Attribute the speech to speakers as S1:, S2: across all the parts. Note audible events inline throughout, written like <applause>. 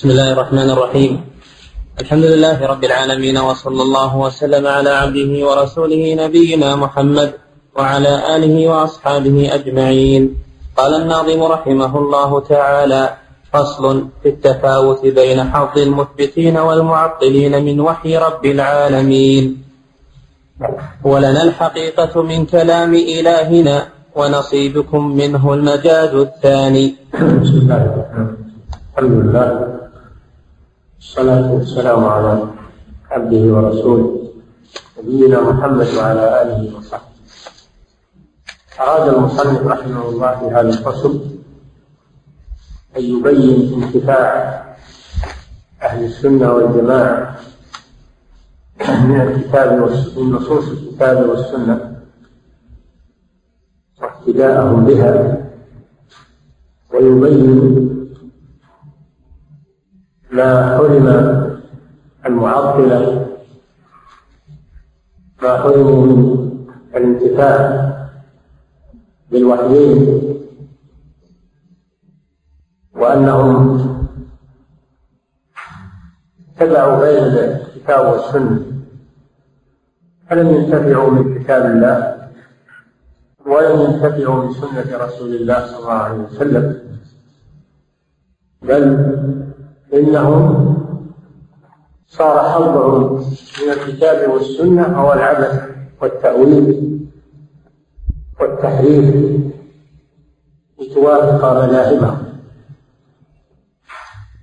S1: بسم الله الرحمن الرحيم الحمد لله رب العالمين وصلى الله وسلم على عبده ورسوله نبينا محمد وعلى اله واصحابه اجمعين قال الناظم رحمه الله تعالى فصل في التفاوت بين حظ المثبتين والمعطلين من وحي رب العالمين ولنا الحقيقة من كلام إلهنا ونصيبكم منه المجاز الثاني
S2: بسم الله الرحمن الرحيم الحمد لله والصلاة والسلام على عبده ورسوله نبينا محمد وعلى آله وصحبه. أراد المصنف رحمه الله في هذا الفصل أن يبين انتفاع أهل السنة والجماعة من الكتاب من نصوص الكتاب والسنة واهتداءهم بها ويبين ما حرم المعطلة ما حرموا من الانتفاع بالوحيين وأنهم تبعوا بين الكتاب والسنة فلم ينتفعوا من كتاب الله ولم ينتفعوا من سنة رسول الله صلى الله عليه وسلم بل إنهم صار حظهم من الكتاب والسنة هو العبث والتأويل والتحريف لتوافق مذاهبهم.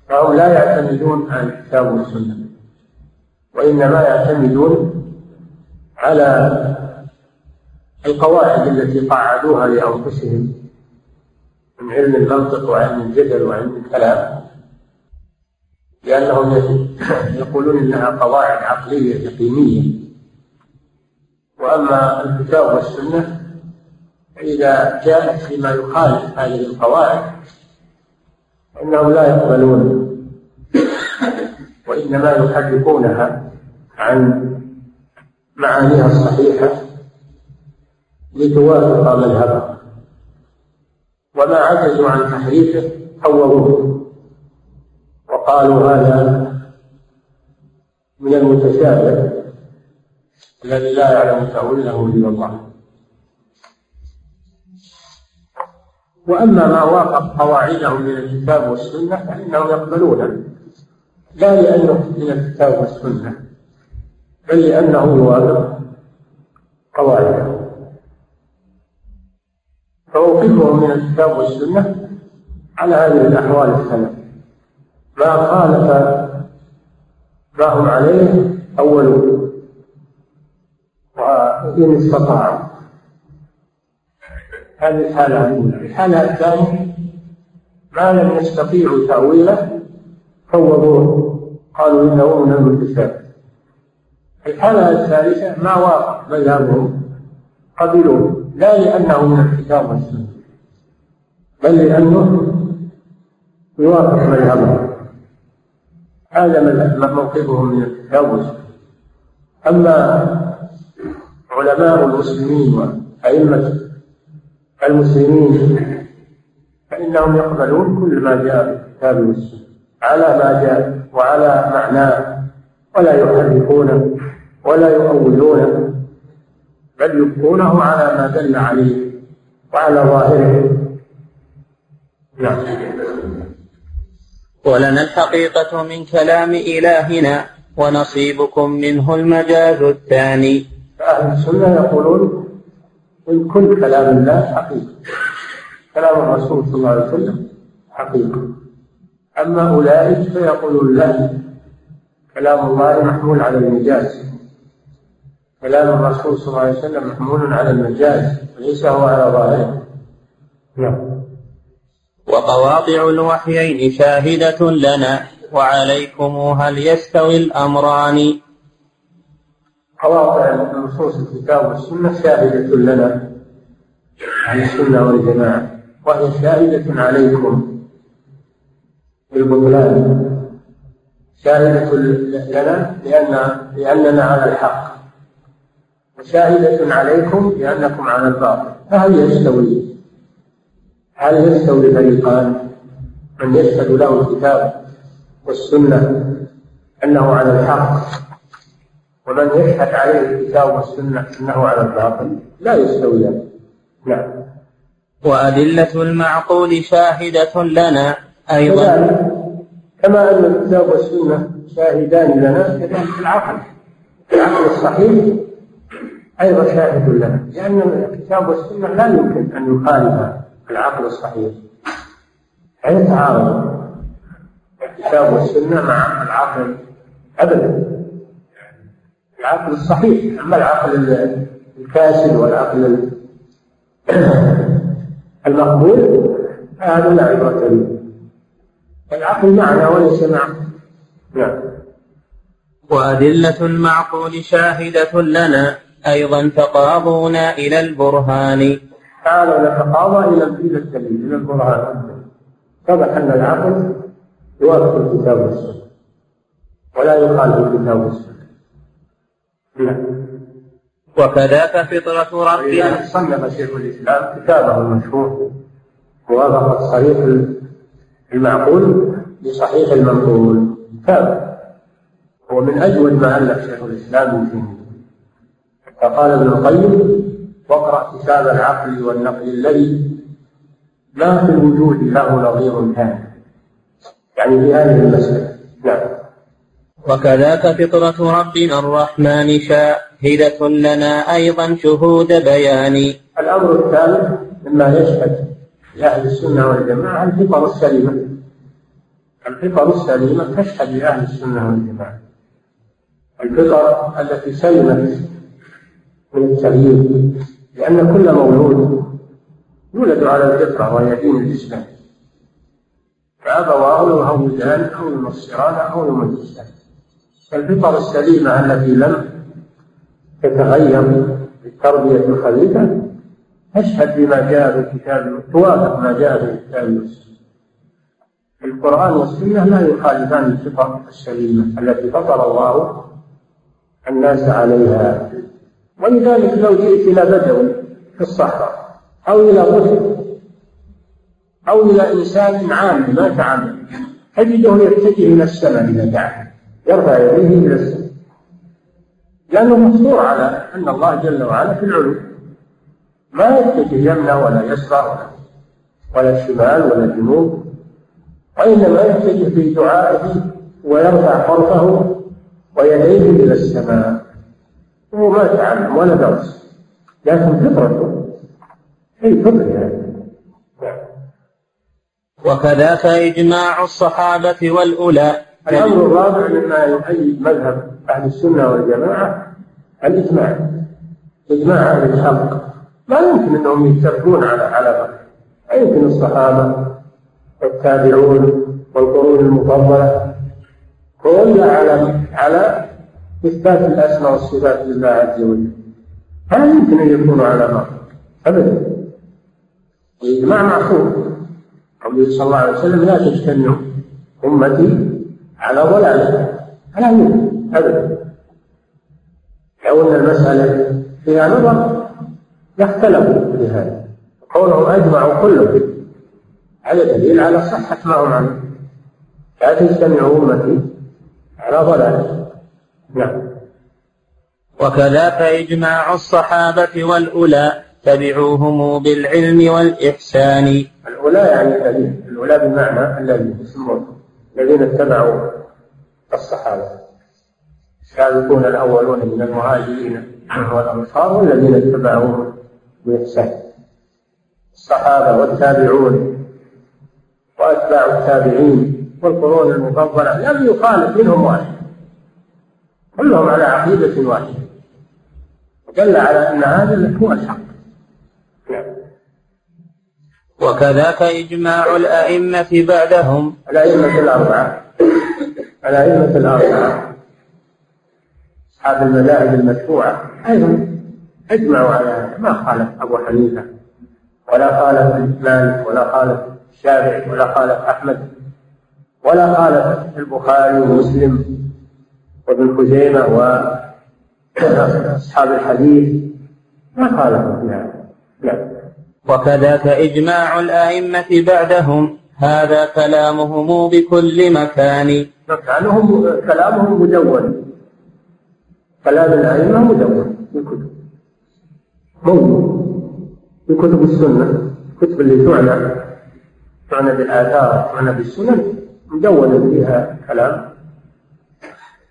S2: فهم لا يعتمدون على الكتاب والسنة وإنما يعتمدون على القواعد التي قعدوها لأنفسهم من علم المنطق وعلم الجدل وعلم الكلام. لأنهم يقولون إنها قواعد عقلية يقينية. وأما الكتاب والسنة فإذا جاءت فيما يخالف هذه القواعد فإنهم لا يقبلون وإنما يحرفونها عن معانيها الصحيحة لتوافق مذهبهم. وما عجزوا عن تحريفه حوروه وقالوا هذا من المتشابه الذي لا يعلم تأويله إلا الله. وأما ما وافق قواعدهم من الكتاب والسنة فإنهم يقبلونه. لا لأنه من الكتاب والسنة بل لأنه يوافق قواعدهم فوقفهم من الكتاب والسنة على هذه الأحوال الثلاث ما خالف ما هم عليه أول وإن استطاعوا. هذه الحالة الأولى. الحالة الثانية ما لم يستطيعوا تأويله فوضوه. قالوا إنه من المتشابه الحالة الثالثة ما وافق مذهبهم. قبلوه. لا لأنه من الكتاب والسنة بل لأنه يوافق مذهبهم. هذا موقفهم من والسنة أما علماء المسلمين وأئمة المسلمين فإنهم يقبلون كل ما جاء في الكتاب والسنة على ما جاء وعلى معناه ولا يحرفونه ولا يؤولونه بل يبقونه على ما دل عليه وعلى ظاهره. نعم.
S1: ولنا الحقيقة من كلام إلهنا ونصيبكم منه المجاز الثاني.
S2: فأهل السنة يقولون إن كل كلام الله حقيقة كلام الرسول صلى الله عليه وسلم حقيقة أما أولئك فيقولون لا كلام الله محمول على المجاز. كلام الرسول صلى الله عليه وسلم محمول على المجاز وليس هو على ظاهره. نعم.
S1: وقواطع الوحيين شاهدة لنا وعليكم هل يستوي الأمران
S2: قواطع نصوص الكتاب والسنة شاهدة لنا عن السنة والجماعة وهي شاهدة عليكم. بالبطلان شاهدة لنا لأن لأننا على الحق وشاهدة عليكم لأنكم على الباطل فهل يستوي هل يستوي فريقان من يشهد له الكتاب والسنة أنه على الحق ومن يشهد عليه الكتاب والسنة أنه على الباطل؟ لا يستويان نعم.
S1: وأدلة المعقول شاهدة لنا أيضا.
S2: كما أن الكتاب والسنة شاهدان لنا كذلك العقل. العقل الصحيح أيضا شاهد لنا لأن الكتاب والسنة لا يمكن أن يخالف العقل الصحيح. لا يتعارض الكتاب والسنة مع العقل أبدا. العقل الصحيح. أما العقل الكاسد والعقل <clears throat> المقبول هذا لا عبرة به العقل معنا وليس معه. نعم.
S1: وأدلة المعقول شاهدة لنا أيضا تقاضونا إلى البرهان.
S2: تعالوا نتقاضى إلى إلى الدليل إلى البرهان اتضح أن العقل يوافق الكتاب والسنة ولا يخالف الكتاب والسنة. نعم.
S1: وكذاك فطرة ربنا
S2: صنف شيخ الإسلام كتابه المشهور موافقة صحيح المعقول بصحيح المنقول. كتاب. هو من أجود ما ألف شيخ الإسلام ابن تيمية فقال ابن القيم واقرأ كتاب العقل والنقل الذي ما في الوجود له نظير كان يعني في هذه المسألة. نعم.
S1: وكذاك فطرة ربنا الرحمن شاهدة لنا أيضا شهود بيان.
S2: الأمر الثالث مما يشهد لأهل السنة والجماعة الفطر السليمة. الفطر السليمة تشهد لأهل السنة والجماعة. الفطر التي سلمت من التغيير. لأن كل مولود يولد على الفطرة وهي دين الإسلام. فأبواه يهودان أو ينصران أو يمجسان فالفطر السليمة التي لم تتغير بالتربية الخبيثة تشهد بما جاء في الكتاب توافق ما جاء في الكتاب والسنة القرآن والسنة لا يخالفان الفطر السليمة التي فطر الله الناس عليها ولذلك لو جئت إلى بدو في الصحراء أو إلى طفل أو إلى إنسان عام ما تعمل تجده يتجه إلى السماء إذا دعا يرفع يديه إلى السماء. لأنه مفطور على أن الله جل وعلا في العلو. ما يتجه يمنى ولا يسرى ولا شمال ولا جنوب وإنما يتجه في دعائه ويرفع طرفه ويديه إلى السماء. هو ما تعلم ولا درس. لكن فطرته أي فطر يعني.
S1: وكذاك إجماع الصحابة والأولى.
S2: الأمر الرابع مما يؤيد مذهب أهل السنة والجماعة الإجماع. إجماع أهل الحق. لا يمكن أنهم يتفقون على على لا يمكن الصحابة والتابعون والقرون المفضلة. كلها على على إثبات الأسماء والصفات لله عز وجل. لا يمكن أن يكونوا على بعض أبدا. الإجماع معصوم قوله صلى الله عليه وسلم لا تجتمع أمتي على ضلالة. لا يمكن. أبدا. لو أن المسألة فيها نظر لاختلفوا في هذا. قولهم أجمعوا كلهم هذا دليل على صحة ما هم عنه. لا تجتمع أمتي على ضلالة. نعم.
S1: وكذاك إجماع الصحابة والأولى تبعوهم بالعلم والإحسان.
S2: الأولى يعني الذين الأولى بمعنى الذين يسمون الذين اتبعوا الصحابة. السابقون الأولون من المهاجرين والأنصار والذين اتبعوهم بإحسان. الصحابة والتابعون وأتباع التابعين والقرون المفضلة لم يخالف منهم واحد. كلهم على عقيدة واحدة. دل على أن هذا هو الحق. نعم.
S1: وكذاك إجماع الأئمة بعدهم.
S2: الأئمة الأربعة. الأئمة الأربعة. أصحاب المذاهب المشروعة أيضا أجمعوا على هذا. ما خالف أبو حنيفة ولا خالف مالك ولا خالف الشافعي ولا خالف أحمد ولا خالف البخاري ومسلم. وابن خزيمة وأصحاب الحديث ما خالفوا في هذا.
S1: وكذاك إجماع الأئمة بعدهم. هذا كلامهم بكل مكان.
S2: مكانهم كلامهم مدون. كلام الأئمة مدون في الكتب موجود في كتب السنة. الكتب اللي تعنى تعنى بالآثار تعنى بالسنن. مدونة فيها كلام.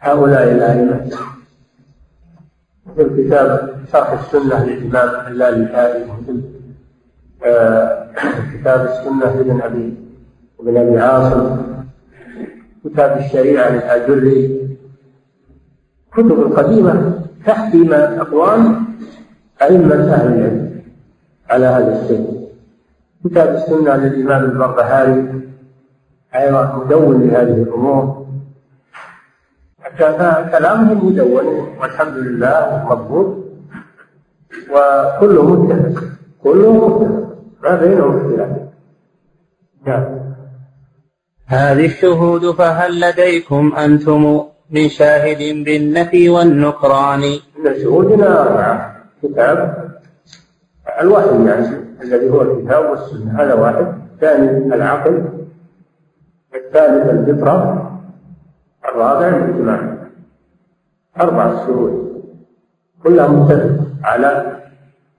S2: هؤلاء الأئمة. مثل كتاب شرح السنة للإمام اللالكائي مثل آه كتاب السنة لابن أبي ابن أبي عاصم. كتاب الشريعة للأجري كتب القديمة تحكي ما أقوال أئمة أهل العلم على هذا الشيء. كتاب السنة للإمام البربهاري أيضا مدون لهذه الأمور. كلامهم مدون والحمد لله مضبوط وكله متفق كله متفق ما بينهم اختلاف.
S1: نعم. هذه الشهود فهل لديكم أنتم من شاهد بالنفي والنكران؟
S2: إن شهودنا أربعة كتاب الوحي يعني الذي هو الكتاب والسنة هذا واحد. الثاني العقل الثالث الفطرة. الرابع الاجتماع أربع شهود كلها متفق على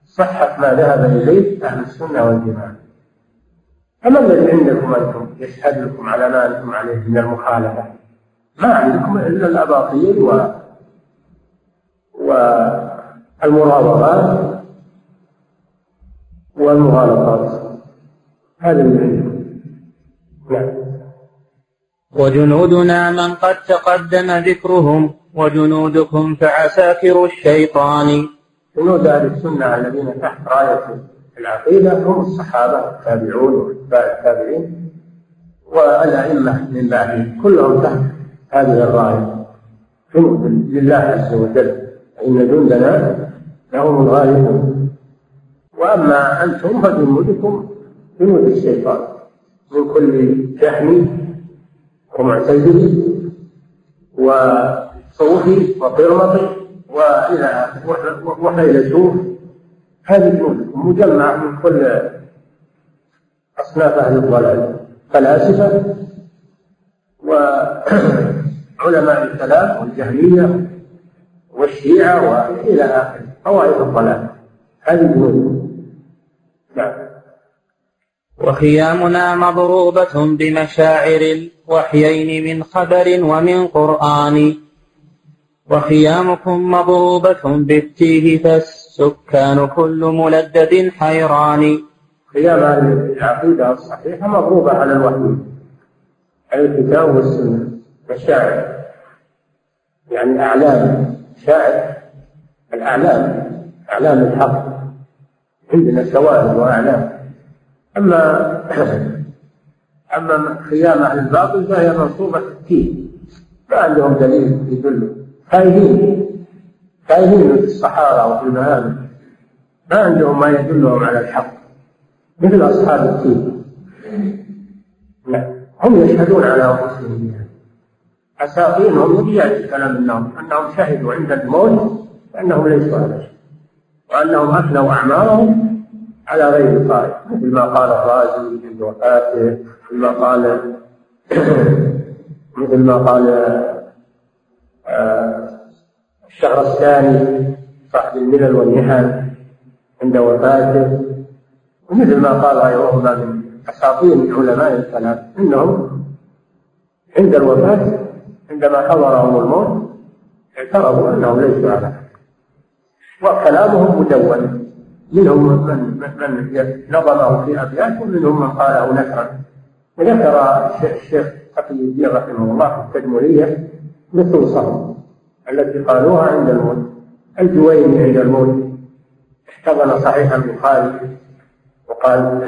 S2: صحة ما ذهب إليه أهل السنة والجماعة. فما الذي عندكم أنتم يشهد لكم على ما أنتم عليه من المخالفة؟ ما عندكم إلا الأباطيل و والمراوغات والمغالطات. هذا اللي عندكم. نعم.
S1: وجنودنا من قد تقدم ذكرهم وجنودكم فعساكر الشيطان.
S2: جنود أهل السنة الذين تحت راية العقيدة هم الصحابة التابعون وأتباع التابعين والأئمة من بعدهم كلهم تحت هذه الراية. جنود لله عز وجل فإن جندنا لهم الغالبون. وأما أنتم فجنودكم جنود الشيطان. من كل جهمي ومعتزلي وصوفي وقرمطي وإلى وحيلسوف هذه جنود مجمعة من كل أصناف أهل الضلال فلاسفة وعلماء الكلام والجهمية والشيعة وإلى آخره طوائف الضلال. هذه نعم
S1: وخيامنا مضروبة بمشاعر الوحيين من خبر ومن قرآن. وخيامكم مضروبة بالتيه فالسكان كل ملدد حيران.
S2: خيام العقيدة الصحيحة مضروبة على الوحي على الكتاب والسنة مشاعر يعني أعلام شاعر الأعلام أعلام الحق. عندنا شواهد وأعلام. أما <clears throat> أما خيام أهل الباطل فهي منصوبة فيه ما عندهم دليل يدل. خايفين خايفين في الصحارى وفي المهابل ما عندهم ما يدلهم على الحق. مثل أصحاب التين لا. هم يشهدون على أنفسهم. أساطينهم يأتي كلام النوم أنهم شهدوا عند الموت أنهم ليسوا على شيء. وأنهم أفنوا أعمارهم على غير قائل. مثل ما قال الرازي عند وفاته مثل ما قال <clears throat> مثل ما قال آه، الشهر الثاني صاحب الملل والنهل عند وفاته. ومثل ما قال غيرهما من أساطير علماء الكلام إنهم عند الوفاة عندما حضرهم الموت اعترفوا أنهم ليسوا على وكلامهم مدون. منهم من من نظمه في ابيات ومنهم من قاله نثرا وذكر الشيخ تقي الدين رحمه الله في التدمريه نصوصهم التي قالوها عند الموت. الجويني عند الموت. احتضن صحيح البخاري وقال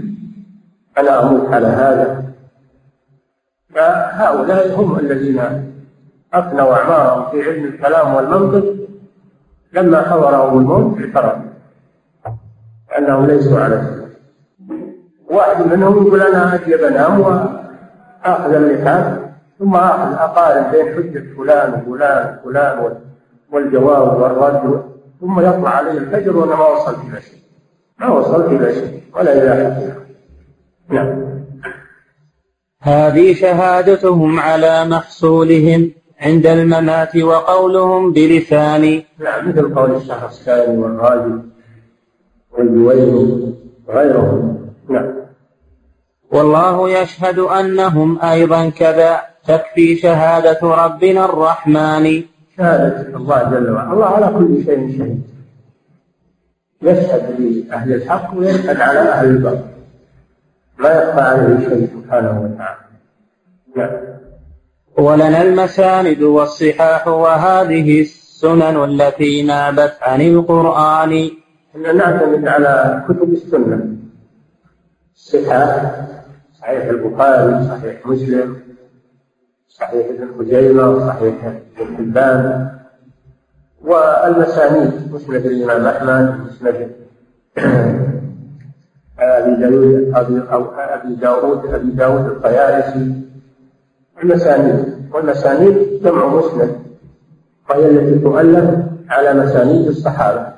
S2: <clears throat> أنا أموت على هذا. فهؤلاء هم الذين افنوا أعمارهم في علم الكلام والمنطق لما حضرهم الموت اعترفوا أنهم ليسوا على شيء واحد منهم يقول أنا أجي بنام وآخذ اللحاف ثم آخذ أقارن بين حجة فلان وفلان وفلان والجواب والرد ثم يطلع علي الفجر وأنا ما وصلت إلى شيء. ما وصلت إلى شيء ولا إلى حد نعم.
S1: هذه شهادتهم على محصولهم عند الممات وقولهم بلسان.
S2: نعم مثل قول الشهرستاني والرازي والجويني وغيرهم. نعم.
S1: والله يشهد أنهم أيضا كذا. تكفي شهادة ربنا الرحمن.
S2: شهادة الله جل وعلا. الله على كل شيء شهيد. يشهد لأهل الحق ويشهد على أهل الباطل. لا يخفى عليه شيء سبحانه وتعالى. نعم.
S1: ولنا المساند والصحاح وهذه السنن التي نابت عن القرآن.
S2: نعتمد على كتب السنة. الصحاح صحيح البخاري صحيح مسلم صحيح ابن خزيمة صحيح ابن حبان. والمسانيد مسند الإمام أحمد مسند <clears throat> أبي داود أبي داود أبي داود الطيالسي المسانيد والمسانيد جمع مسند وهي التي تؤلف على مسانيد الصحابة.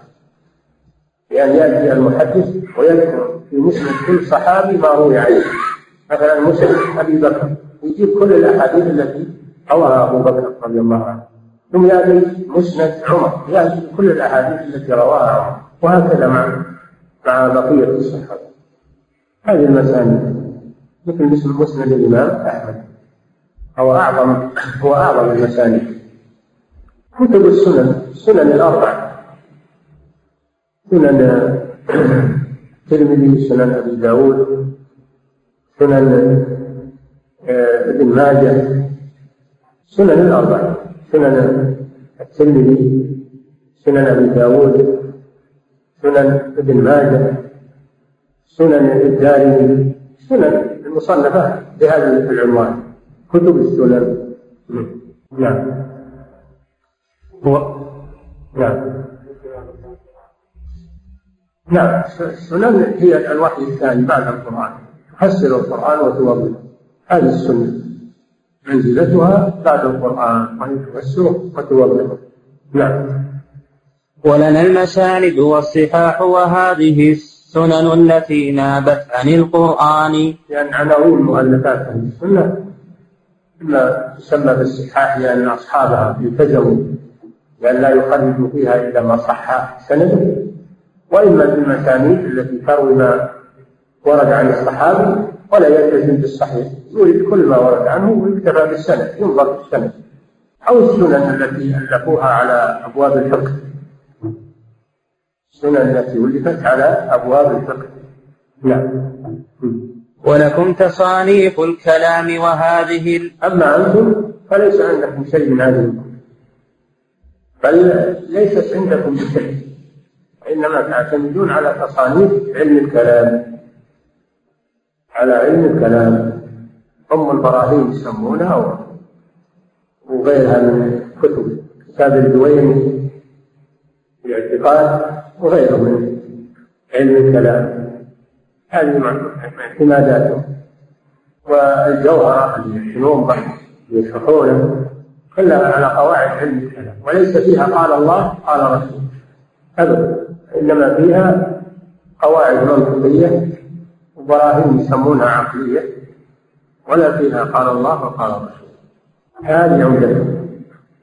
S2: بأن يأتي المحدث ويذكر في مسند كل صحابي ما روي عنه. مثلا مسند أبي بكر يجيب كل الأحاديث التي رواها أبو بكر رضي الله عنه. ثم يأتي مسند عمر يأتي كل الأحاديث التي رواها عمر وهكذا مع مع بقية الصحابة. هذه المسانيد مثل مسند الإمام أحمد. هو أعظم هو أعظم المسانيد كتب السنن السنن الأربع. سنن الترمذي سنن أبي داود سنن آه، ابن ماجه سنن الأربع سنن الترمذي سنن أبي داود سنن ابن ماجه سنن الدارمي سنن المصنفة بهذا العنوان كتب السنن. نعم. هو نعم. نعم السنن هي الوحي الثاني بعد القرآن. تفسر القرآن وتوضح. هذه السنة. منزلتها بعد القرآن وهي تفسره وتوضحه نعم.
S1: ولنا المساند والصحاح وهذه السنن التي نابت عن القرآن.
S2: لأن عناوين مؤلفات أهل السنة. إما تسمى بالصحاح لأن أصحابها التزموا بأن لا يخرجوا فيها إلا ما صح سنده. وإما بالمسانيد التي تروي ما ورد عن الصحابي ولا يلتزم بالصحيح. يريد كل ما ورد عنه ويكتفى بالسند ينظر في السند. أو السنن التي ألفوها على أبواب الفقه. السنن التي ألفت على أبواب الفقه. نعم.
S1: ولكم تصانيف الكلام وهذه
S2: أما أنتم فليس عندكم شيء من هذه بل ليست عندكم بشيء وإنما تعتمدون على تصانيف علم الكلام. على علم الكلام. أم البراهين يسمونها وغيرها من كتب. كتاب الدويني في الاعتقاد وغيره من علم الكلام. هذه اعتماداتهم والجوهرة اللي يحسنون يشرحونه كلها على قواعد علم الكلام. وليس فيها قال الله قال رسول. أبدا. إنما فيها قواعد منطقية وبراهين يسمونها عقلية ولا فيها قال الله وقال الرسول هذه عمدتهم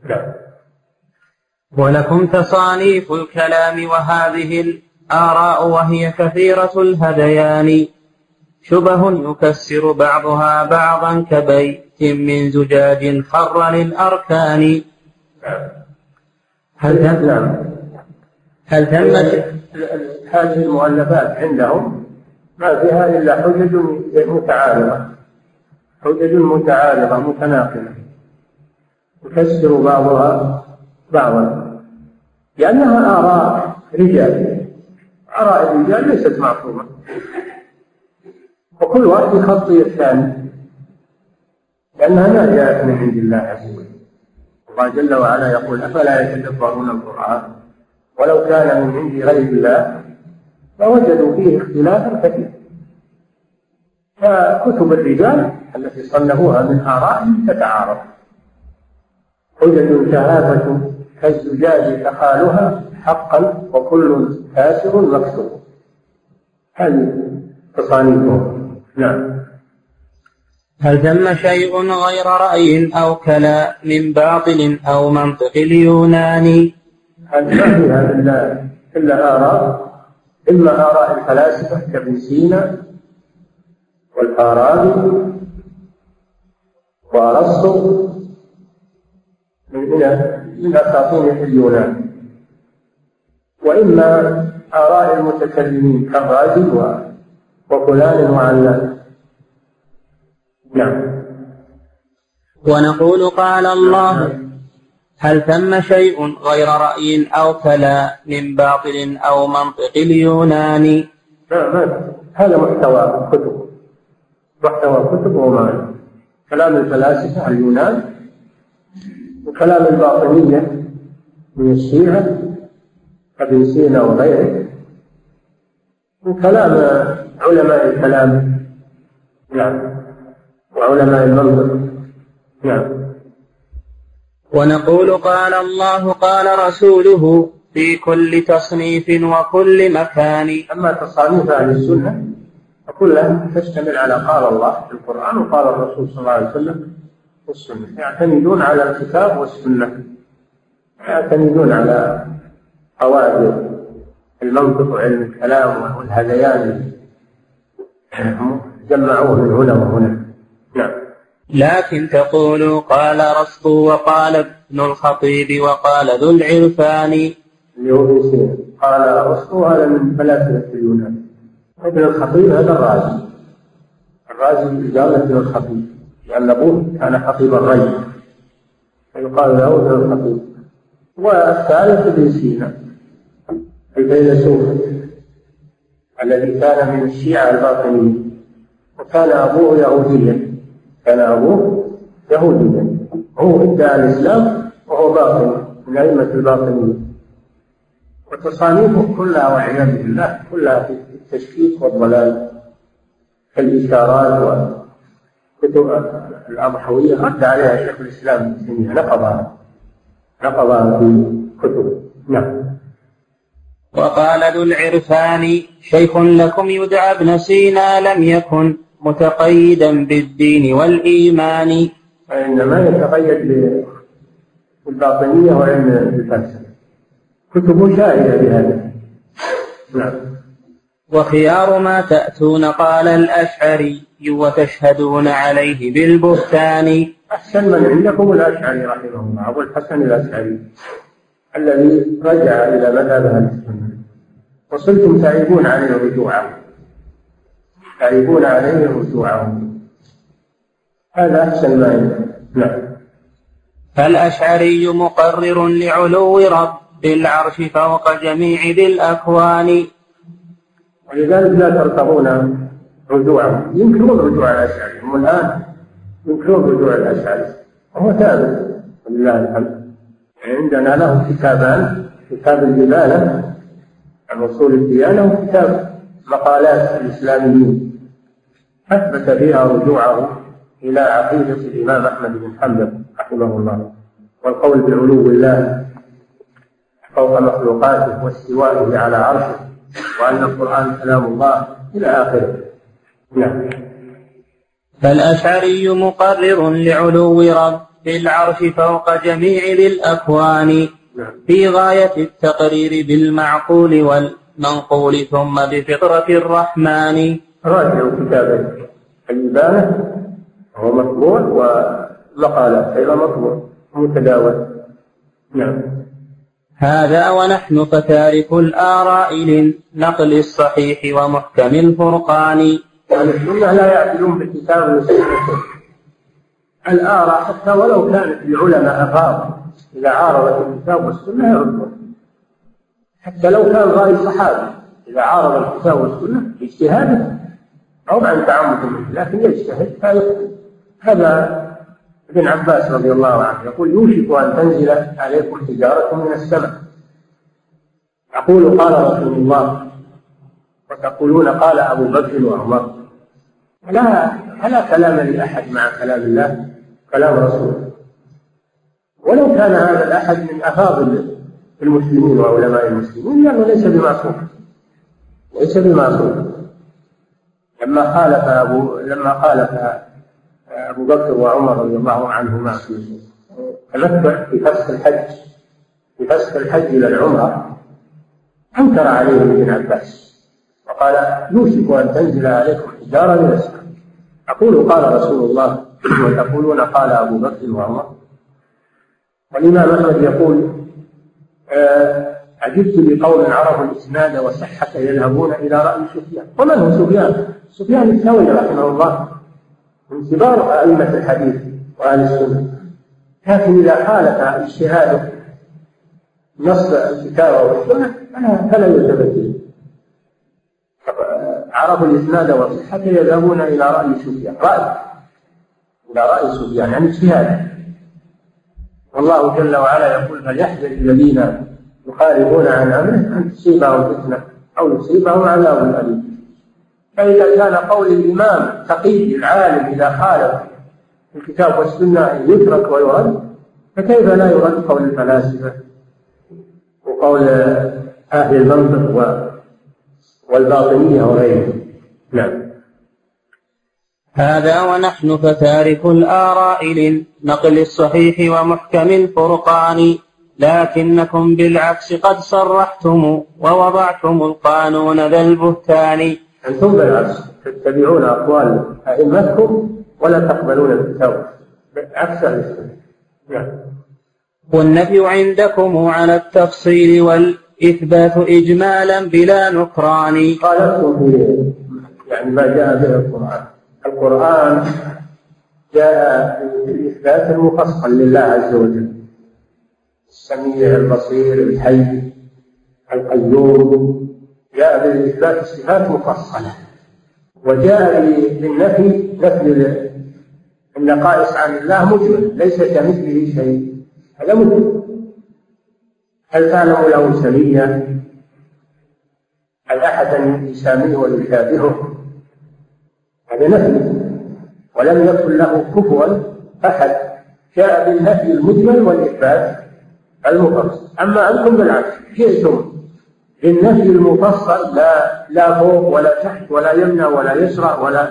S2: نعم.
S1: ولكم تصانيف الكلام وهذه الآراء وهي كثيرة الهذيان شبه يكسر بعضها بعضا كبيت من زجاج خر للأركان.
S2: هل نعم. هل ثمة؟ هذه المؤلفات عندهم ما فيها إلا حجج متعارضة. حجج متعارضة متناقضة. يكسر بعضها بعضا. لأنها آراء رجال. آراء الرجال ليست معصومة. وكل واحد يخطي الثاني. لأنها ما جاءت من عند الله عز وجل. الله جل وعلا يقول أفلا يتدبرون القرآن؟ ولو كان من عند غير الله لوجدوا فيه اختلافا كثيرا. فكتب الرجال التي صنفوها من آراء تتعارض. حجج شهادة كالزجاج تخالها حقا وكل كاسر مكسور. هذه تصانيفهم؟ نعم.
S1: هل ثم شيء غير رأي أو كلا من باطل أو منطق اليوناني؟
S2: هل ما فيها إلا إلا آراء إما آراء الفلاسفة كابن سينا والفارابي وأرسطو؟ من من أساطين اليونان. وإما آراء المتكلمين كالرازي وفلان وعلان. نعم.
S1: ونقول قال الله هل ثم شيء غير رأي أو كلا من باطل أو منطق اليوناني
S2: لا ما هذا محتوى كتب محتوى كتب وما كلام الفلاسفة اليونان وكلام الباطنية من الشيعة ابن سينا وغيره وكلام علماء الكلام. نعم. وعلماء المنطق. نعم.
S1: ونقول قال الله قال رسوله في كل تصنيف وكل مكان.
S2: أما تصانيف أهل السنة فكلها تشتمل على قال الله في القرآن وقال الرسول صلى الله عليه وسلم في السنة. يعتمدون على الكتاب والسنة. يعتمدون على قواعد المنطق وعلم الكلام والهذيان. جمعوه من هنا. وهنا نعم
S1: لكن تقول قال رسط وقال ابن الخطيب وقال ذو العرفان.
S2: قال رسط هذا من فلاسفة اليونان ابن الخطيب هذا الرازي الرازي قال ابن الخطيب. لأن أبوه كان خطيب الري فيقال له ابن الخطيب. والثالث ابن سينا. الفيلسوف الذي كان من الشيعة الباطنيين. وكان أبوه يهوديا. كان أبوه يهوديا. هو إدعى الإسلام وهو باطني من أئمة الباطنيين وتصانيفه كلها والعياذ بالله كلها في التشكيك والضلال كالإشارات وكتب الأضحوية رد عليها شيخ الإسلام ابن تيمية نقضها نقضها في كتبه نعم.
S1: وقال ذو العرفان شيخ لكم يدعى ابن سينا لم يكن متقيدا بالدين والإيمان.
S2: فإنما يتقيد بالباطنية وعلم الفلسفة كتبه شاهدة بهذا. نعم.
S1: وخيار ما تأتون قال الأشعري وتشهدون عليه بالبهتان.
S2: أحسن من عندكم الأشعري رحمه الله. أبو الحسن الأشعري. الذي رجع إلى مذهب أهل السنة. وصلتم تعيبون عليه رجوعه تعيبون عليه رجوعه هذا أحسن ما عندكم نعم.
S1: فالأشعري مقرر لعلو رب العرش فوق جميع ذي الأكوان.
S2: ولذلك لا ترتضون رجوعهم. ينكرون رجوع الأشعري. هم الآن ينكرون رجوع الأشعري. وهو ثابت. ولله الحمد. عندنا له كتابان. كتاب الجبالة عن أصول الديانة وكتاب مقالات الإسلاميين. أثبت فيها رجوعه إلى عقيدة الإمام أحمد بن حنبل رحمه الله والقول بعلو الله فوق مخلوقاته واستوائه على عرشه وأن القرآن كلام الله إلى آخره. نعم.
S1: فالأشعري مقرر لعلو رب العرش فوق جميع ذي الأكوان.
S2: نعم.
S1: في غاية التقرير بالمعقول والمنقول ثم بفطرة الرحمن.
S2: راجعوا كتاب الإبانة وهو مطبوع ومقالات أيضا مطبوع متداول. نعم.
S1: هذا ونحن فتارك الآراء للنقل الصحيح ومحكم الفرقان.
S2: أهل السنة لا يعدلون بالكتاب والسنة. الآراء حتى ولو كانت العلماء أفاضل إذا عارضت الكتاب والسنة يردون. حتى لو كان رأي صحابي إذا عارض الكتاب والسنة باجتهاده أو عن تعمد منه لكن يجتهد. هذا ابن عباس رضي الله عنه يقول يوشك أن تنزل عليكم حجارة من السماء. أقول قال رسول الله. وتقولون قال أبو بكر وعمر. لا فلا كلام لأحد مع كلام الله كلام رسوله. ولو كان هذا الأحد من أفاضل المسلمين وعلماء المسلمين لأنه ليس بمعصوم ليس بمعصوم. لما خالف أبو لما خالف أبو بكر وعمر رضي الله عنهما في تمتع في فسخ الحج في فسخ الحج إلى العمرة أنكر عليه ابن عباس وقال يوشك أن تنزل عليكم حجارة من أقول قال رسول الله وتقولون قال أبو بكر وعمر. والإمام أحمد يقول آه، عجبت لقوم عرفوا الإسناد وصحة يذهبون إلى رأي سفيان. ومن هو سفيان؟ سفيان الثوري رحمه الله. من كبار أئمة الحديث وأهل السنة. لكن إذا خالف اجتهاده نص الكتاب والسنة فلا يلتفت إليه عرفوا الإسناد والصحة يذهبون إلى رأي سفيان. رأي. إلى رأي سفيان يعني اجتهاد. والله جل وعلا يقول فليحذر الذين يخالفون عن أمره أن تصيبهم فتنة أو يصيبهم عذاب أليم. فإذا كان قول الإمام تقي العالم إذا خالف الكتاب والسنة يترك ويرد فكيف لا يرد قول الفلاسفة وقول أهل المنطق والباطنية وغيرهم؟ نعم.
S1: هذا ونحن فتارك الآراء للنقل الصحيح ومحكم الفرقان. لكنكم بالعكس قد صرحتم ووضعتم القانون ذا البهتان.
S2: أنتم بالعكس تتبعون أقوال أئمتكم ولا تقبلون الكتاب عكس السنة نعم.
S1: والنفي عندكم على التفصيل والإثبات إجمالا بلا نكران.
S2: قالتم في يعني ما جاء به القرآن. القرآن جاء بإثبات المفصل لله عز وجل. السميع البصير الحي القيوم جاء بإثبات الصفات مفصلة. وجاء بالنفي نفي النقائص عن الله مجمل ليس كمثله شيء. هذا مجمل. هل تعلم له سميا هل أحدا يساميه ويشابهه؟ هذا نفي. ولم يكن له كفوا أحد. جاء بالنفي المجمل والإثبات. المفصل. أما أنتم بالعكس جئتم بالنفي المفصل لا لا فوق ولا تحت ولا يمنى ولا يسرى ولا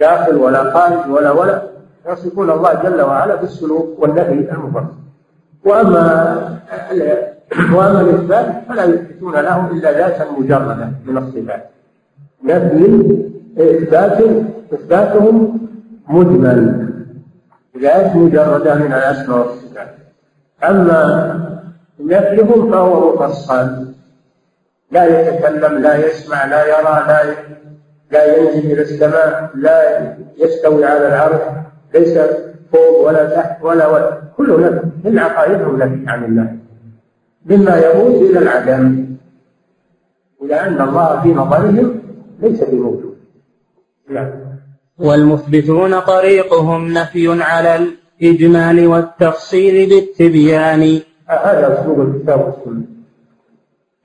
S2: داخل ولا خارج ولا ولا. يصفون الله جل وعلا بالسلوك والنفي المفصل. وأما وأما الإثبات فلا يثبتون له إلا ذاتا مجرده من الصفات. نفي إثبات إثباتهم مجمل ذات مجردة من الأسماء والصفات. أما نفيهم فهو مفصل. لا يتكلم لا يسمع لا يرى لا لا ينزل إلى السماء لا يستوي على العرش ليس فوق ولا تحت ولا ولا. كله نفي من عقائدهم نفي عن الله. مما يؤول إلى العدم. إلى ان الله في نظرهم ليس بموجود. نعم.
S1: والمثبتون طريقهم نفي على الإجمال والتفصيل بالتبيان.
S2: هذا أسلوب الكتاب والسنة.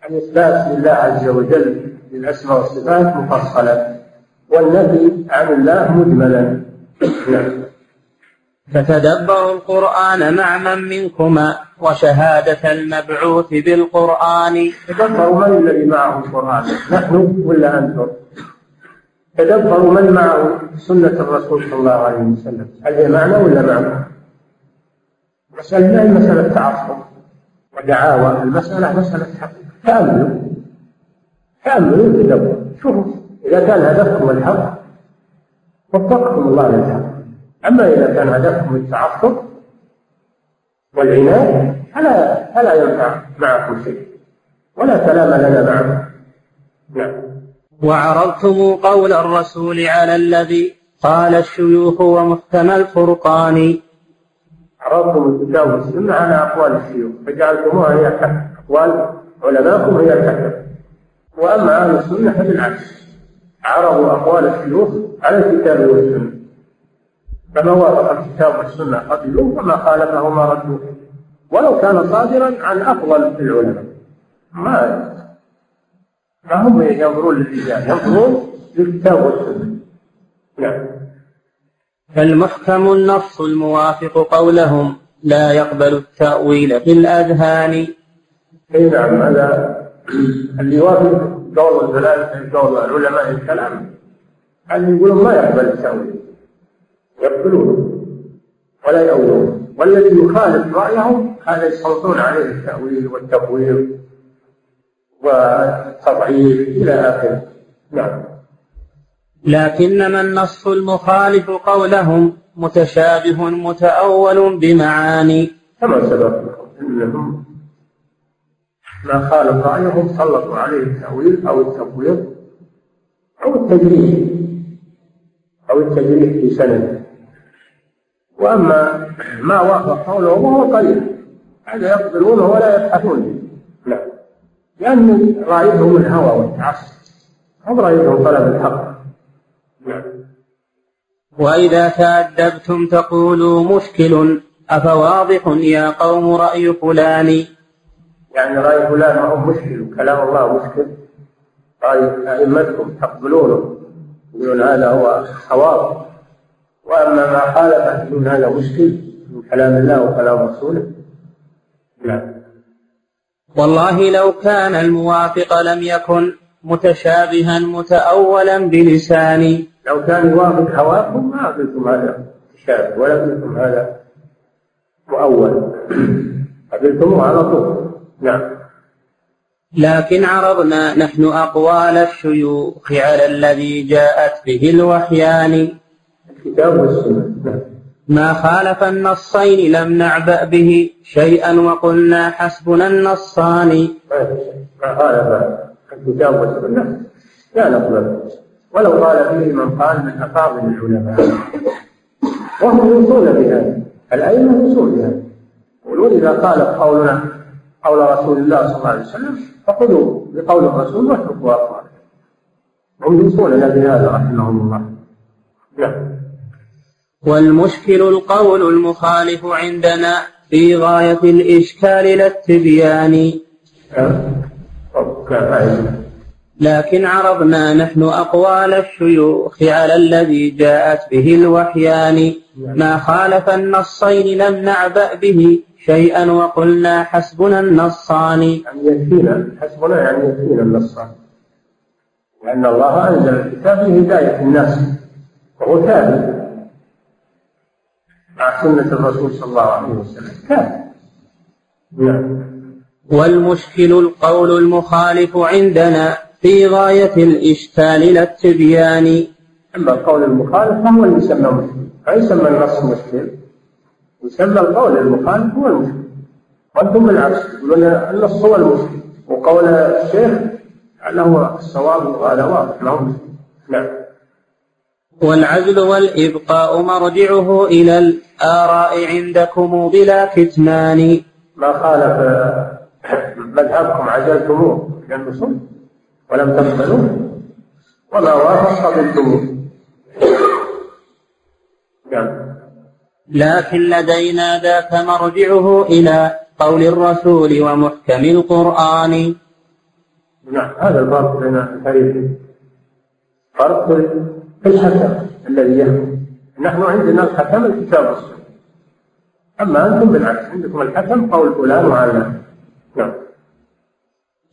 S2: الإثبات لله عز وجل للأسماء والصفات مفصلا والنفي عن الله مجملا. نعم.
S1: فتدبروا القرآن مع من منكما وشهادة المبعوث بالقرآن.
S2: تدبروا من الذي معه القرآن؟ نحن ولا أنتم؟ تدبروا من معه سنة الرسول صلى الله عليه وسلم؟ هل هي معنا ولا معنا مسألة هي مسألة تعصب ودعاوى المسألة مسألة حقيقة تأملوا تأملوا تدبروا شوفوا إذا كان هدفكم الحق وفقكم الله للحق. أما إذا كان هدفكم التعصب والعناد فلا فلا ينفع معكم شيء. ولا كلام لنا معكم. نعم.
S1: وعرضتم قول الرسول على الذي قال الشيوخ ومحكم الفرقان
S2: عرضتم الكتاب والسنة على أقوال الشيوخ. فجعلتموها هي أقوال علماءكم هي الحكم وأما أهل السنة فبالعكس. عرضوا أقوال الشيوخ على الكتاب والسنة. فما وافق الكتاب والسنة قبلوه وما خالفه ما ردوه ولو كان صادرا عن أفضل العلماء. ما ما هم ينظرون للرجال ينظرون للكتاب والسنة. نعم.
S1: فالمحكم النص الموافق قولهم لا يقبل التأويل في الأذهان.
S2: اي نعم هذا اللي يوافق قول الثلاثة قول علماء الكلام اللي يقولون ما يقبل التأويل. يقبلونه ولا يؤولونه والذي يخالف رأيهم هذا يسلطون عليه التأويل والتفويض والتضعيف إلى آخره. نعم.
S1: لكنما النص المخالف قولهم متشابه متأول بمعاني.
S2: كما سبق أنهم ما خالف رأيهم سلطوا عليه التأويل أو التفويض أو التجريح أو التجريح في سند وأما ما وافق قوله وهو قليل هذا يقبلونه ولا يبحثون لا لأن رايتهم الهوى والتعصب هم رايتهم طلب الحق. نعم
S1: وإذا تأدبتم تقولوا مشكل أفواضح يا قوم رأي فلان؟
S2: يعني رأي فلان ما هو مشكل كلام الله مشكل. رأي أئمتكم تقبلونه يقولون هذا هو الصواب وأما ما خالف يقولون هذا مشكل من كلام الله وكلام رسوله. نعم.
S1: والله لو كان الموافق لم يكن متشابها متأولا بلساني.
S2: لو كان يوافق هواكم ما قلتم هذا متشابه ولا قلتم هذا مؤول. <clears throat> قبلتموه على طول. نعم.
S1: لكن عرضنا نحن أقوال الشيوخ على الذي جاءت به الوحيان.
S2: الكتاب والسنة. نعم.
S1: ما خالف النصين لم نعبأ به شيئا وقلنا حسبنا النصان.
S2: ما خالف الكتاب والسنة. لا نقبل. ولو قال فيه من قال من أفاضل العلماء. وهم يوصون بهذا. الأئمة يوصون بهذا. يقولون إذا قال قولنا قول رسول الله صلى الله عليه وسلم فخذوا بقول الرسول واتركوا أقواله هم يوصون بهذا رحمهم الله. نعم
S1: والمشكل القول المخالف عندنا في غاية الإشكال لا التبيان. لكن عرضنا نحن أقوال الشيوخ على الذي جاءت به الوحيان. ما خالف النصين لم نعبأ به شيئا وقلنا حسبنا النصان.
S2: يعني يكفينا حسبنا يعني يكفينا النصان. لأن الله أنزل الكتاب لهداية الناس وهو كافي مع سنة الرسول صلى الله عليه وسلم. كافي نعم.
S1: والمشكل القول المخالف عندنا. في غاية الإشكال لا التبيان.
S2: أما القول المخالف فهو اللي يسمى مشكل ما يسمى النص مشكل يسمى القول المخالف هو المشكل وأنتم بالعكس تقولون النص هو المشكل وقول الشيخ أنه الصواب وهذا واضح ما هو مشكل نعم.
S1: والعزل والإبقاء مرجعه إلى الآراء عندكم بلا كتمان.
S2: ما خالف مذهبكم عزلتموه. إلى النصوص ولم تقبلوه وما وافق قبلتموه
S1: نعم. لكن لدينا ذاك مرجعه إلى قول الرسول ومحكم القرآن.
S2: نعم هذا الفرق بين الفريقين فرق في الحكم الذي يحكم. نحن عندنا الحكم الكتاب والسنة. أما أنتم بالعكس عندكم الحكم قول فلان وعلان نعم.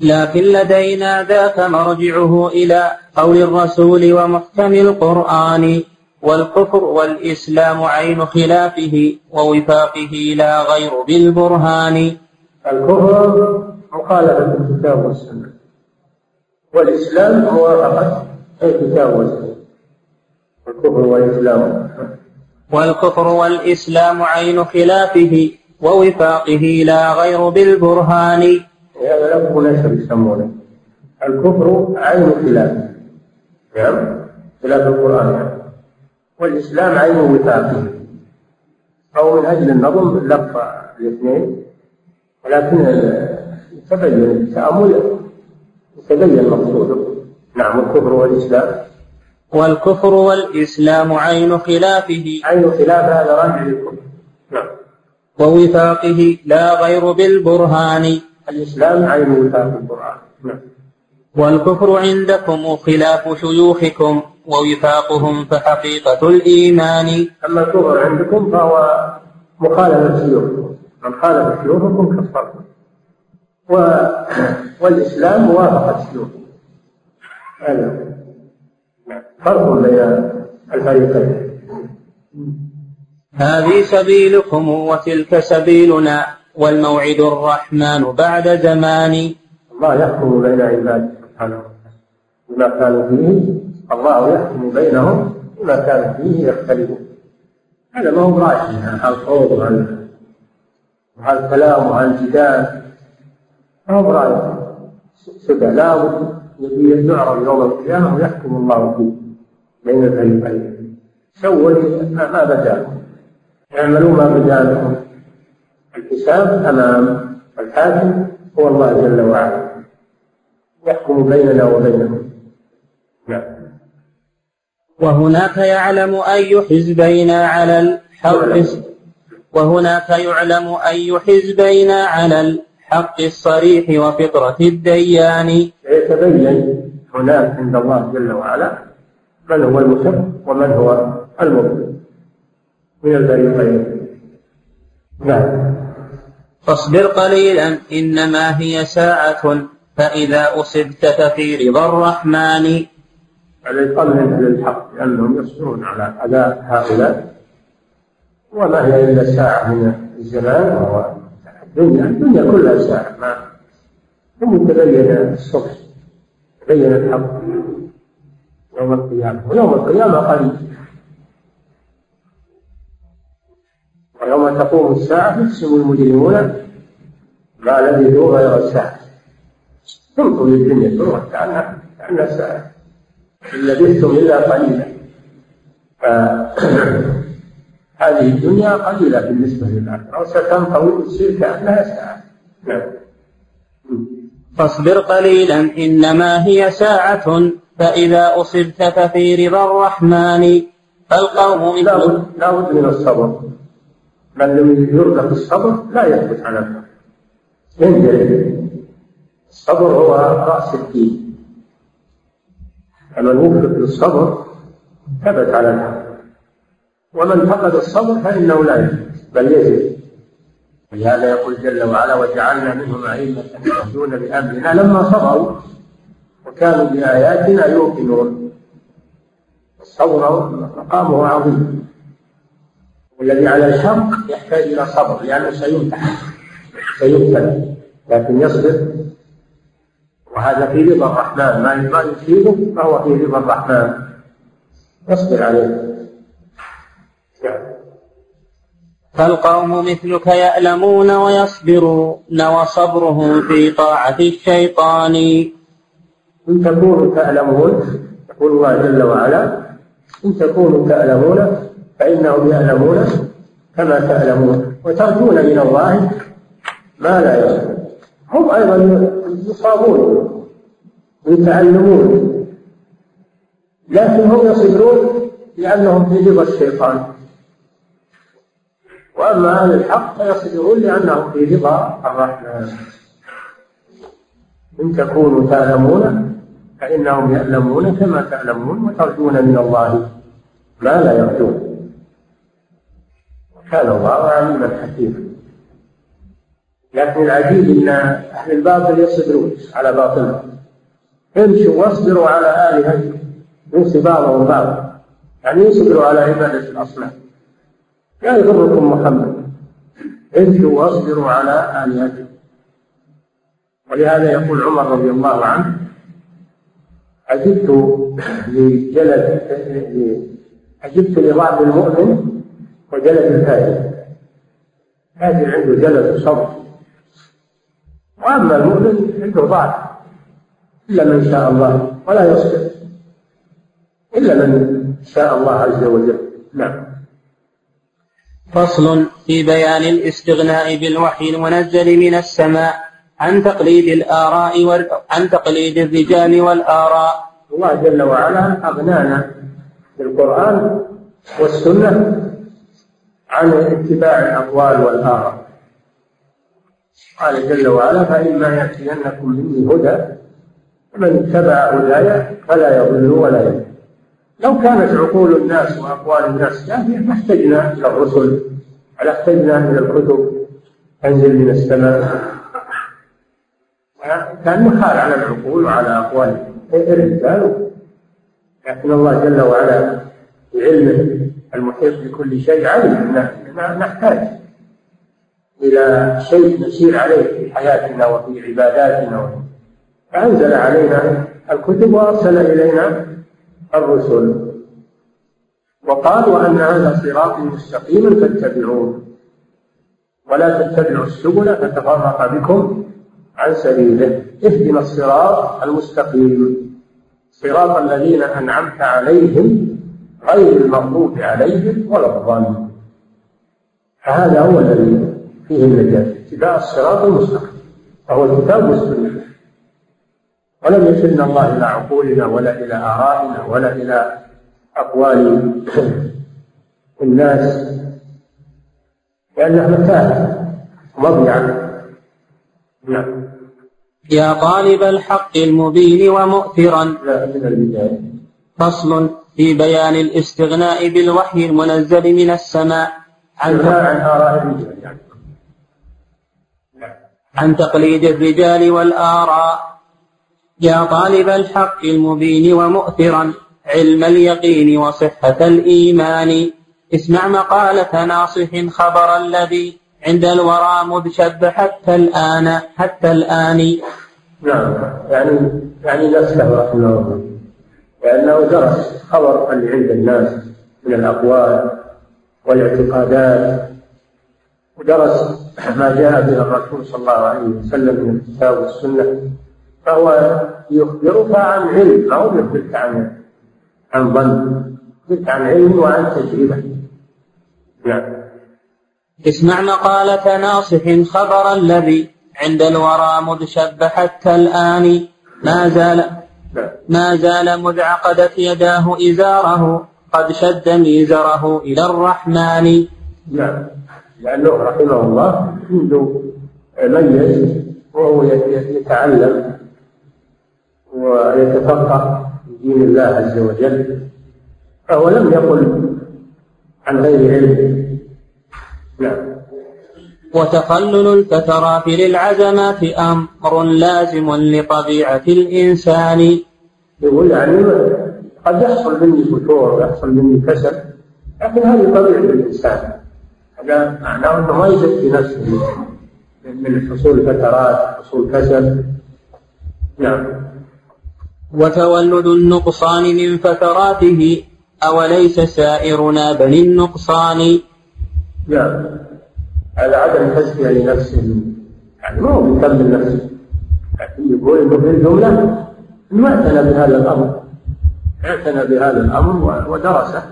S1: لكن لدينا ذاك مرجعه إلى قول الرسول ومحكم القرآن والكفر والإسلام عين خلافه ووفاقه لا غير بالبرهان.
S2: الكفر مخالفة الكتاب والسنة. والإسلام موافقة الكتاب والسنة. الكفر والإسلام.
S1: والكفر والإسلام عين خلافه ووفاقه لا غير بالبرهان.
S2: لفظ نشر يسمونه الكفر عين خلاف. نعم؟ خلاف القرآن يعني. والإسلام عين وفاقه أو من أجل النظم لف الاثنين. ولكن تبين التأمل يتبين مقصوده نعم الكفر والإسلام.
S1: والكفر والإسلام عين خلافه.
S2: عين خلاف هذا راجع للكفر. نعم.
S1: ووفاقه لا غير بالبرهان.
S2: الإسلام عين وفاق القرآن. نعم.
S1: والكفر عندكم خلاف شيوخكم ووفاقهم فحقيقة الإيمان.
S2: أما الكفر عندكم فهو مخالفة شيوخكم من خالف شيوخكم كفركم و... والإسلام موافقة شيوخكم هذا. فرق بين الفريقين.
S1: هذه سبيلكم وتلك سبيلنا. والموعد الرحمن بعد زمان.
S2: الله يحكم بين عباده سبحانه وتعالى. بما كانوا فيه الله يحكم بينهم بما كانوا فيه يختلفون. هذا ما هو رايح عن الخوض وعن وعن الكلام وعن الجدال. ما هو رايح سدى لابد يعرض يوم القيامة ويحكم الله فيه بين الفريقين. سووا ما بدأ. اعملوا ما بدأ لهم الحساب أمام الحاكم هو الله جل وعلا. يحكم بيننا وبينهم نعم.
S1: وهناك يعلم أي حزبين على الحق وهناك يعلم أي حزبين على الحق الصريح وفطرة الديان.
S2: يتبين هناك عند الله جل وعلا من هو المحب ومن هو المبغض من الفريقين. نعم.
S1: فاصبر قليلا إنما هي ساعة فإذا أصبت ففي رضا الرحمن.
S2: على القلب أهل الحق لأنهم يصبرون على أداء هؤلاء. وما هي إلا ساعة من الزمان وهو الدنيا. الدنيا كلها ساعة. ما ثم تبين الصبح تبين الحق يوم القيامة. ويوم القيامة قريب تقوم الساعة يقسم المجرمون ما لبثوا غير الساعة. تمكن الدنيا تروح كأنها كأنها ساعة. إن لبثتم إلا قليلا. <clears throat> هذه الدنيا قليلة بالنسبة للآخرة. وستنطوي وتصير كأنها ساعة. نعم.
S1: فاصبر قليلا إنما هي ساعة فإذا أصبت ففي رضا الرحمن. فالقوم
S2: لا بد من الصبر. من لم يرزق الصبر لا يثبت على الحق. ينجلد الصبر هو رأس الدين. فمن وفق للصبر ثبت على الحق. ومن فقد الصبر فإنه لا يثبت بل يزيد ولهذا يقول جل وعلا وجعلنا منهم أئمة يهدون بأمرنا لما صبروا وكانوا بآياتنا يوقنون. الصبر مقامه عظيم. والذي على الحق يحتاج إلى صبر لأنه سيمتحن سيبتلى لكن يصبر. وهذا في رضا الرحمن ما ما يصيبه فهو في رضا الرحمن. يصبر عليه.
S1: فالقوم مثلك يألمون ويصبرون وصبرهم في طاعة الشيطان.
S2: إن تكونوا تألمون يقول الله جل وعلا إن تكونوا تألمون فإنهم يألمون كما تألمون وترجون من الله ما لا يرجون هم أيضا يصابون ويتعلمون لكن هم يصبرون لأنهم في رضا الشيطان. وأما أهل الحق فيصبرون لأنهم في رضا الرحمن. إن تكونوا تعلمون فإنهم يعلمون كما تعلمون وترجون من الله ما لا يرجون وكان الله عليما حكيما لكن العجيب إن أهل الباطل يصبرون على باطلهم امشوا واصبروا على آلهتكم يوصي بعضهم بعضا يعني يصبروا على عبادة الأصنام. لا يضركم محمد امشوا واصبروا على آلهتكم. ولهذا يقول عمر رضي الله عنه عجبت لجلد عجبت لضعف المؤمن وجلد الفاجر. الفاجر عنده جلد وصبر. وأما المؤمن عنده ضعف. إلا من شاء الله ولا يصبر. إلا من شاء الله عز وجل. نعم.
S1: فصل في بيان الاستغناء بالوحي المنزل من السماء عن تقليد الآراء وال... عن تقليد الرجال والآراء.
S2: الله جل وعلا أغنانا بالقرآن والسنة عن اتباع الأقوال والآراء قال جل وعلا فإما يأتينكم مني هدى فمن اتبع هداي فلا يضل ولا يضل لو كانت عقول الناس وأقوال الناس كافية ما احتجنا إلى الرسل ولا احتجنا إلى الكتب تنزل من السماء كان محال على العقول وعلى أقوال الرجال لكن الله جل وعلا بعلمه المحيط بكل شيء أن نحتاج إلى شيء نسير عليه في حياتنا وفي عباداتنا. فأنزل علينا الكتب وأرسل إلينا الرسل. وقال وأن هذا صراطي مستقيما فاتبعوه. ولا تتبعوا السبل فتفرق بكم عن سبيله. اهدنا الصراط المستقيم. صراط الذين أنعمت عليهم غير المغضوب عليهم ولا الضالين فهذا هو الذي فيه النجاة اتباع الصراط المستقيم فهو الكتاب والسنة. ولم يكلنا الله إلى عقولنا ولا إلى آرائنا ولا إلى أقوال <clears throat> الناس لأنها متاهة مضيعة نعم.
S1: يا طالب الحق المبين ومؤثرا.
S2: لا من البداية.
S1: فصل. في بيان الاستغناء بالوحي المنزل من السماء. عن
S2: عن آراء الرجال يعني.
S1: عن تقليد الرجال والآراء. يا طالب الحق المبين ومؤثرا علم اليقين وصحة الإيمان. اسمع مقالة ناصح خبر الذي عند الورى مذ شب حتى الآن حتى الآن.
S2: نعم يعني يعني نفسه رحمه الله. لأنه درس خبر اللي عند الناس من الأقوال والاعتقادات ودرس ما جاء به الرسول صلى الله عليه وسلم من الكتاب والسنة فهو يخبرك عن علم أو يخبرك عن عن ظن يخبرك عن علم وعن تجربة. نعم.
S1: اسمع مقالة ناصح خبر الذي عند الورى مذ شب حتى الآن ما زال ما زال مذ عقدت يداه إزاره قد شد ميزره إلى الرحمن.
S2: نعم لأنه رحمه الله منذ ميز وهو يتعلم ويتفقه في دين الله عز وجل فهو لم يقل عن غير علم. نعم.
S1: وتقلل الفترات للعزمات أمر لازم لطبيعة الإنسان.
S2: يقول يعني قد يحصل مني فتور ويحصل مني كسل لكن هذه طبيعة الإنسان. هذا معناه أنه ما يزكي نفسه من حصول فترات حصول كسل. نعم.
S1: وتولد النقصان من فتراته أوليس سائرنا بل النقصان؟
S2: نعم. على عدم تزكية لنفسه يعني ما هو بيكمل نفسه. لكن يقول إنه في الجملة إنه اعتنى بهذا الأمر. اعتنى بهذا الأمر ودرسه.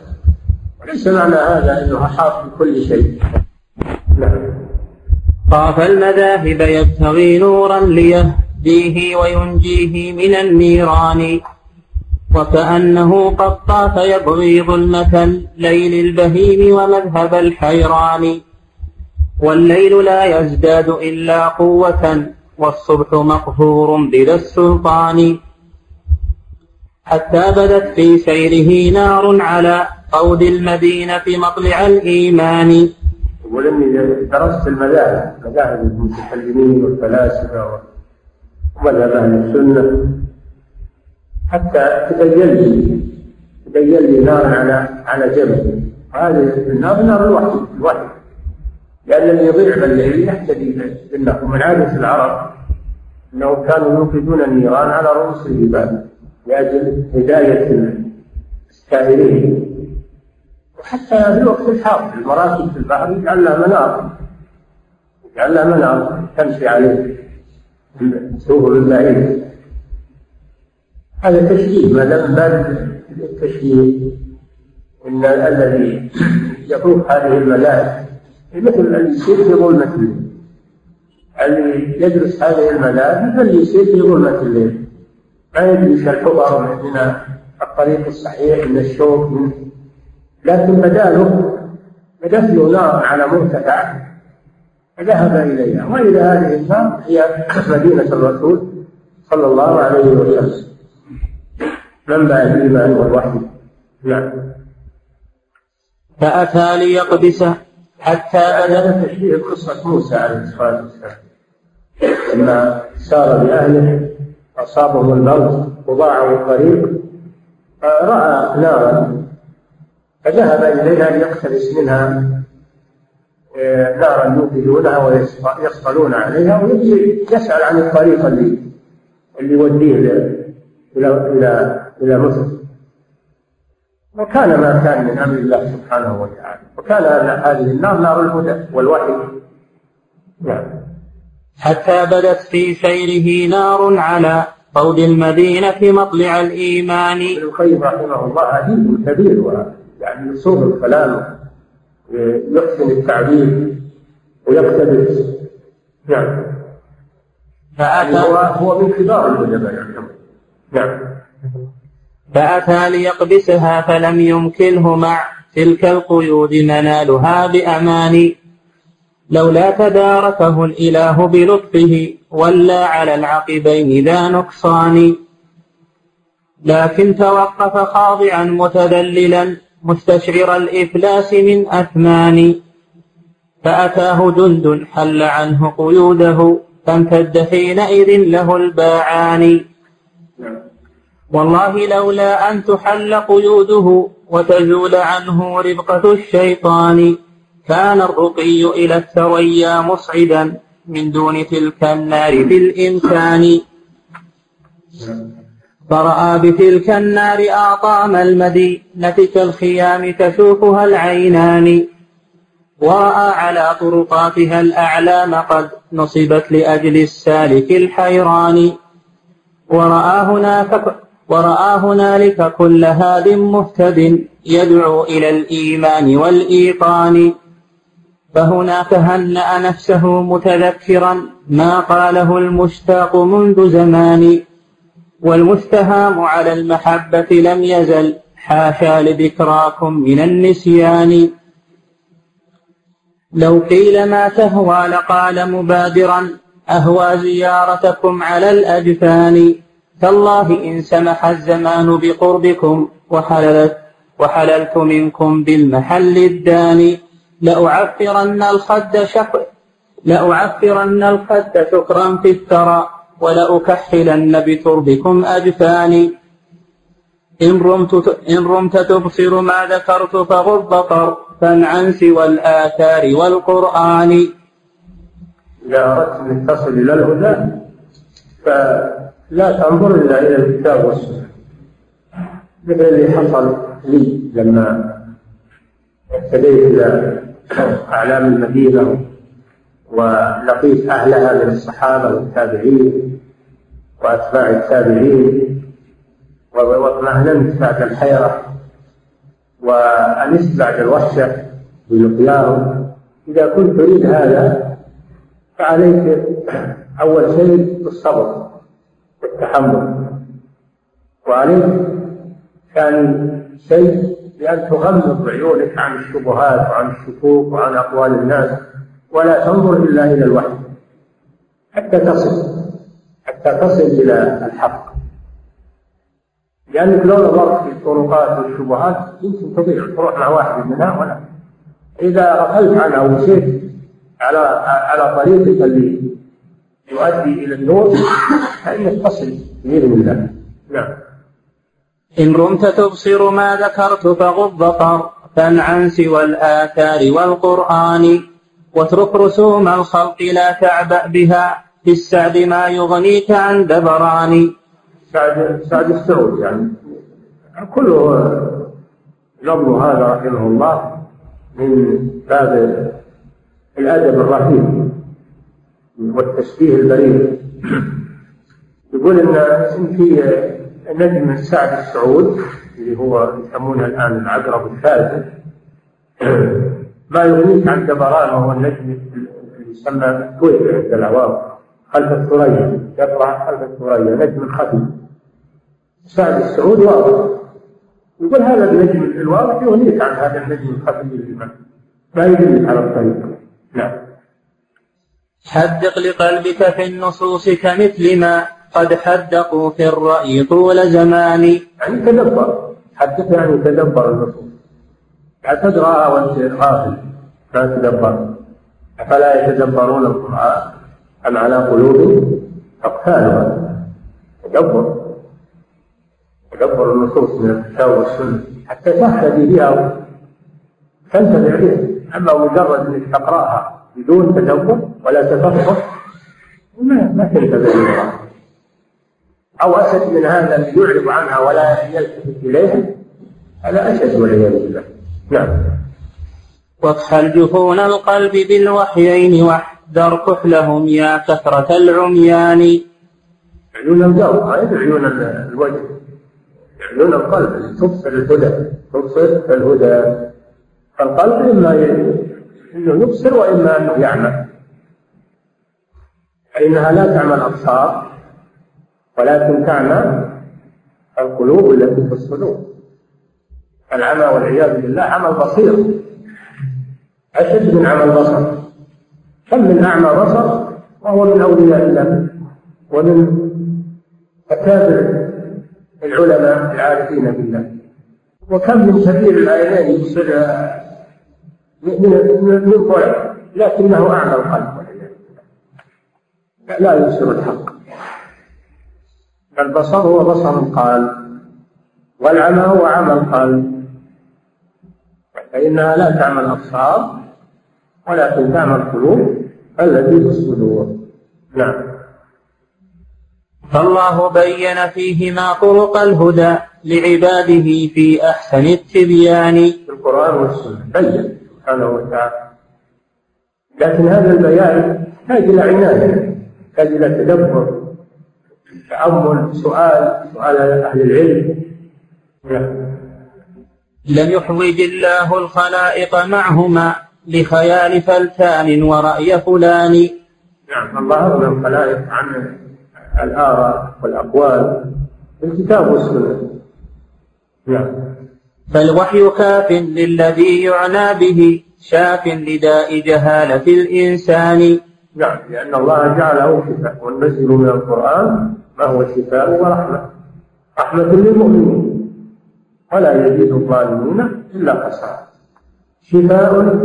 S2: وليس معنى هذا إنه أحاط بكل شيء. نعم.
S1: طاف المذاهب يبتغي نورا ليهديه وينجيه من النيران وكأنه قد طاف يبغي ظلمة الليل البهيم ومذهب الحيران. والليل لا يزداد إلا قوة والصبح مقهور بلا السلطان. حتى بدت في سيره نار على قود المدينة مطلع الإيمان.
S2: اني درست المذاهب مذاهب المتكلمين والفلاسفة ومذهب أهل السنة. حتى تبين لي تبين لي نار على على جبل. هذه النار نار الوحي الوحي. لأن اللي يضيع بالليل يهتدي بالنار ومن عاده العرب انهم كانوا يوقدون النيران على رؤوس الجبال لأجل هداية السائرين وحتى في الوقت الحاضر المراكب في البحر يجعل لها منار يجعل لها منار تمشي عليه سوق البعيد. هذا تشبيه ما دام باب التشبيه إن الذي يطوف هذه الملاك مثل الذي يسير في ظلمة الليل الذي يدرس هذه مثل اللي يسير في ظلمة الليل ما يدري الحفر من الطريق الصحيح من الشوك من لكن بدا له بدت له نار على مرتفع فذهب إليها. واذا هذه النار هي مدينة الرسول صلى الله عليه وسلم. منبع الايمان والوحي؟ نعم.
S1: فأتى ليقدسه. حتى
S2: هذا تشبيه قصة موسى عليه الصلاة والسلام. لما سار بأهله أصابهم الموت وضاعوا الطريق رأى نارا فذهب إليها ليقتبس منها آه، نارا يوقدونها ويصطلون عليها ويجي يسأل عن الطريق اللي اللي يوديه إلى إلى إلى مصر. وكان ما كان من أمر الله سبحانه وتعالى. وكان هذه النار نار الهدى والوحي.
S1: نعم. حتى بدت في سيره نار على قود المدينة مطلع الإيمان.
S2: ابن القيم رحمه الله أديب كبير يعني يصوغ الكلام يحسن التعبير ويقتبس. نعم. فأتى يعني هو هو من كبار العلماء يعني. نعم.
S1: فأتى ليقبسها فلم يمكنه مع تلك القيود منالها بأمان. لولا تداركه الإله بلطفه ولى على العقبين ذا نقصان. لكن توقف خاضعا متذللا مستشعر الإفلاس من أثمان. فأتاه جند حل عنه قيوده فامتد حينئذ له الباعان. والله لولا أن تحل قيوده وتزول عنه ربقة الشيطان كان الرقي إلى الثريا مصعدا من دون تلك النار بالإمكان فرأى بتلك النار أعطام المدينة كالخيام تشوفها العينان. ورأى على طرقاتها الأعلام قد نصبت لأجل السالك الحيران. ورأى هناك ورأى هنالك كل هاد مهتد يدعو إلى الإيمان والإيقان. فهناك هنأ نفسه متذكرا ما قاله المشتاق منذ زمان. والمستهام على المحبة لم يزل حاشا لذكراكم من النسيان. لو قيل ما تهوى لقال مبادرا أهوى زيارتكم على الأجفان. تالله إن سمح الزمان بقربكم وحللت وحللت منكم بالمحل الداني لأعفرن الخد شق لأعفرن الخد شكرا في الثرى ولأكحلن بتربكم أجفاني. إن رمت, إن رمت تبصر ما ذكرت فغض طرفا عن سوى الآثار والقرآن.
S2: إذا أردت أن تصل إلى الهدى فلا تنظر إلا إلى الكتاب والسنة. مثل اللي حصل لي لما اهتديت إلى أعلام المدينة ولقيت أهلها من الصحابة والتابعين وأتباع التابعين وأطمأننت بعد الحيرة وأنست بعد الوحشة بلقياهم. إذا كنت تريد هذا فعليك أول شيء بالصبر. والتحمل وعليك ثاني شيء بأن تغمض عيونك عن الشبهات وعن الشكوك وعن أقوال الناس ولا تنظر إلا إلى الوحي. حتى تصل حتى تصل إلى الحق. لأنك لو نظرت في الطرقات والشبهات يمكن تضيع تروح مع واحد منها ولا إذا غفلت عنها ومشيت على على طريقك اللي يؤدي إلى النور فإنك تصل بإذن الله؟ نعم.
S1: إن رمت تبصر ما ذكرت فغض طرفا عن سوى الآثار والقرآن واترك رسوم الخلق لا تعبأ بها في السعد ما يغنيك عن دبران.
S2: سعد سعد السعود يعني. كله لفظ هذا رحمه الله من باب الأدب الرهيب. والتشبيه البليغ يقول إن في نجم سعد السعود اللي هو يسمونه الآن العقرب الثالث. ما يغنيك عن دبران وهو النجم اللي يسمى الكويت عند العوام خلف الثريا يطلع خلف الثريا نجم خفي. سعد السعود واضح. يقول هذا النجم الواضح يغنيك عن هذا النجم الخفي اللي ما يدلك على الطريق. نعم.
S1: حدق لقلبك في النصوص كمثل ما قد حدقوا في الرأي طول زمان.
S2: يعني تدبر. حدث يعني تدبر النصوص. لا تدراها وانت غافل. لا تدبر. أفلا يتدبرون القرآن أم على قلوب أقفالها؟ تدبر. تدبر النصوص من الكتاب والسنة. حتى تهتدي بها. تنتفع بها أما مجرد أنك تقرأها بدون تدبر ولا تفكر ما ما تنتفع بها أو أشد من هذا يعرض عنها ولا يلتفت إليها؟ هذا أشد والعياذ بالله. نعم.
S1: واكحل جفون القلب بالوحيين واحذر كحلهم يا كثرة العميان.
S2: القلب ما يعنون الوجه. يعنون القلب تبصر الهدى تبصر الهدى. القلب إما أنه يبصر وإما أنه يعمل. فإنها لا تعمى الأبصار ولكن تعمى القلوب التي في الصدور. العمى والعياذ بالله عمى البصير أشد من عمى البصر كم من أعمى بصر وهو من أولياء الله ومن أكابر العلماء العارفين بالله. وكم من كبير العينين يبصر من من لكنه أعمى القلب. لا يبصر الحق. البصر هو بصر القلب والعمى هو عمى القلب. فإنها لا تعمى الأبصار ولكن تعمى القلوب التي في الصدور. نعم.
S1: فالله بين فيهما طرق الهدى لعباده في أحسن التبيان.
S2: في القرآن والسنة. بين. سبحانه وتعالى. لكن هذا البيان يحتاج إلى عناية يحتاج إلى تدبر تأمل سؤال سؤال أهل العلم. نعم.
S1: لم يحوج الله الخلائق معهما لخيال فلتان ورأي فلان.
S2: نعم الله أغنى الخلائق عن الآراء والأقوال. الكتاب والسنة. نعم.
S1: فالوحي كاف للذي يعنى به شاف لداء جهالة الإنسان.
S2: نعم لأن الله جعله شفاء وننزل من القرآن ما هو شفاء ورحمة رحمة. للمؤمنين. ولا يزيد الظالمين إلا خسارة. شفاء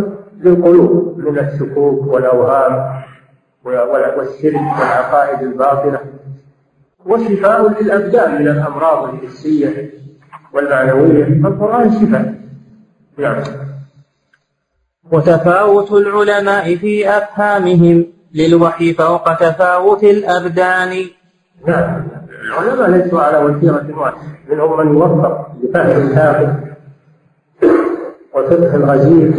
S2: للقلوب من الشكوك والأوهام والشرك والعقائد الباطلة. وشفاء للأبدان من الأمراض الحسية والمعنوية القرآن شفاء نعم.
S1: وتفاوت العلماء في أفهامهم للوحي فوق تفاوت الأبدان.
S2: نعم. العلماء ليسوا على وتيرة واحدة منهم من يوفق بفهم الكافر وفقه الغزير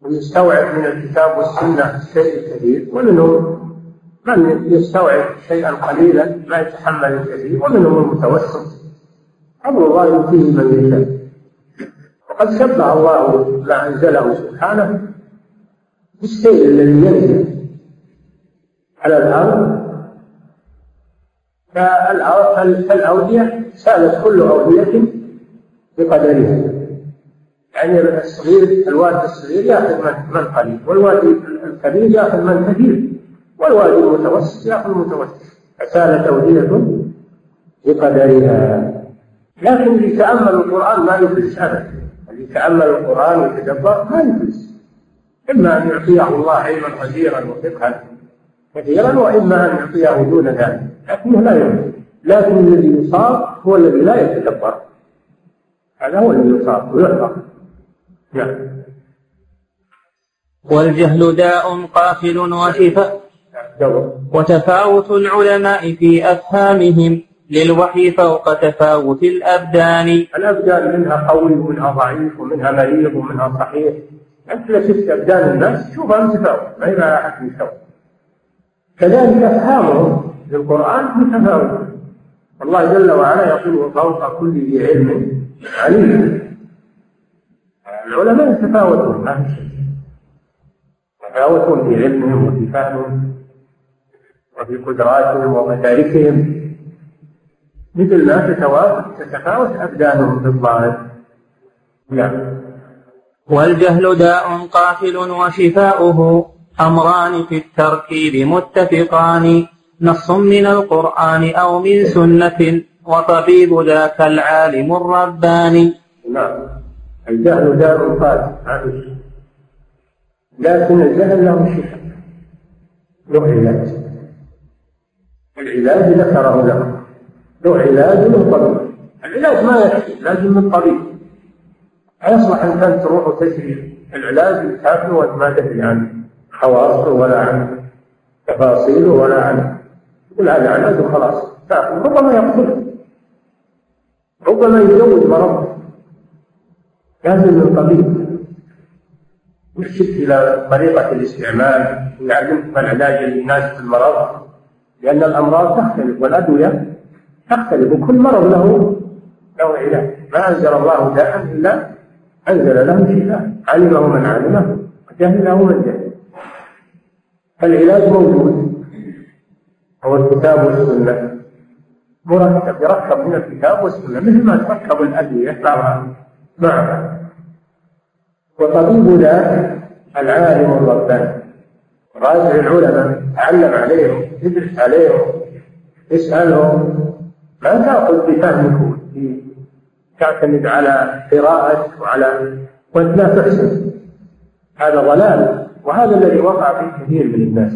S2: ويستوعب من الكتاب والسنة الشيء الكثير ومنهم من يستوعب شيئا قليلا لا يتحمل الكثير ومنهم المتوسط. أمر الله يؤتيه من يشاء. وقد شبه الله ما أنزله سبحانه بالسيل الذي ينزل على الأرض. فالأودية سالت كل أودية بقدرها. يعني الصغير الوادي الصغير يأخذ من قليل والوادي الكبير يأخذ من كثير. والوادي المتوسط ياخذ المتوسط فسالت أودية بقدرها. لكن اللي تأمل القرآن ما يفلس أبدا. اللي تأمل القرآن ويتدبر ما يفلس إما أن يعطيه الله علما غزيرا وفقها كثيرا وإما أن يعطيه دون ذلك. لكنه لا يفلس لكن الذي يصاب هو الذي لا يتدبر. هذا هو الذي يصاب ويعطى. نعم.
S1: والجهل داء قاتل وشفاء. وتفاوت العلماء في أفهامهم للوحي فوق تفاوت الأبدان.
S2: الأبدان منها قوي ومنها ضعيف ومنها مريض ومنها صحيح. أنت لو شفت أبدان الناس شوفها متفاوت ما هي أحد يساوي كذلك أفهامهم للقرآن متفاوت. الله جل وعلا يقول وفوق كل ذي علم عليم. العلماء يتفاوتون ما في شيء. يتفاوتون في علمهم وفي فهمهم وفي قدراتهم ومداركهم مثل ما تتفاوت تتفاوت أبدانهم في الظاهر. نعم.
S1: والجهل داء قاتل وشفاؤه أمران في التركيب متفقان. نص من القرآن أو من سنة وطبيب ذاك العالم الرباني
S2: نعم. الجهل داء قاتل لكن الجهل له شفاء. علاج العلاج ذكره له له علاج له طبيب العلاج ما يكفي لازم من طبيب لا يصلح انك انت تروح وتشري العلاج تاكله وانت ما تدري عن خواصه ولا عن تفاصيله ولا عن تقول هذا علاج وخلاص. ربما يقتله ربما يزود مرض. لازم الطبيب يرشد إلى طريقة الاستعمال. ويعلمك العلاج للناس في المرض. لأن الأمراض تختلف والأدوية تختلف وكل مرض له له علاج. ما أنزل الله داء إلا أنزل له شفاء. علمه من علمه وجهله من جهله. فالعلاج موجود. هو الكتاب والسنة. مركب يركب من الكتاب والسنة. مثل ما تركب الأدوية بعضها معها. وطبيب ذاك العالم الرباني. راجع العلماء تعلم عليهم يدرس عليهم اسالهم ما تأخذ بفهمك تعتمد على قراءتك وعلى وأنت لا تحسن. هذا ضلال وهذا الذي وقع في كثير من الناس.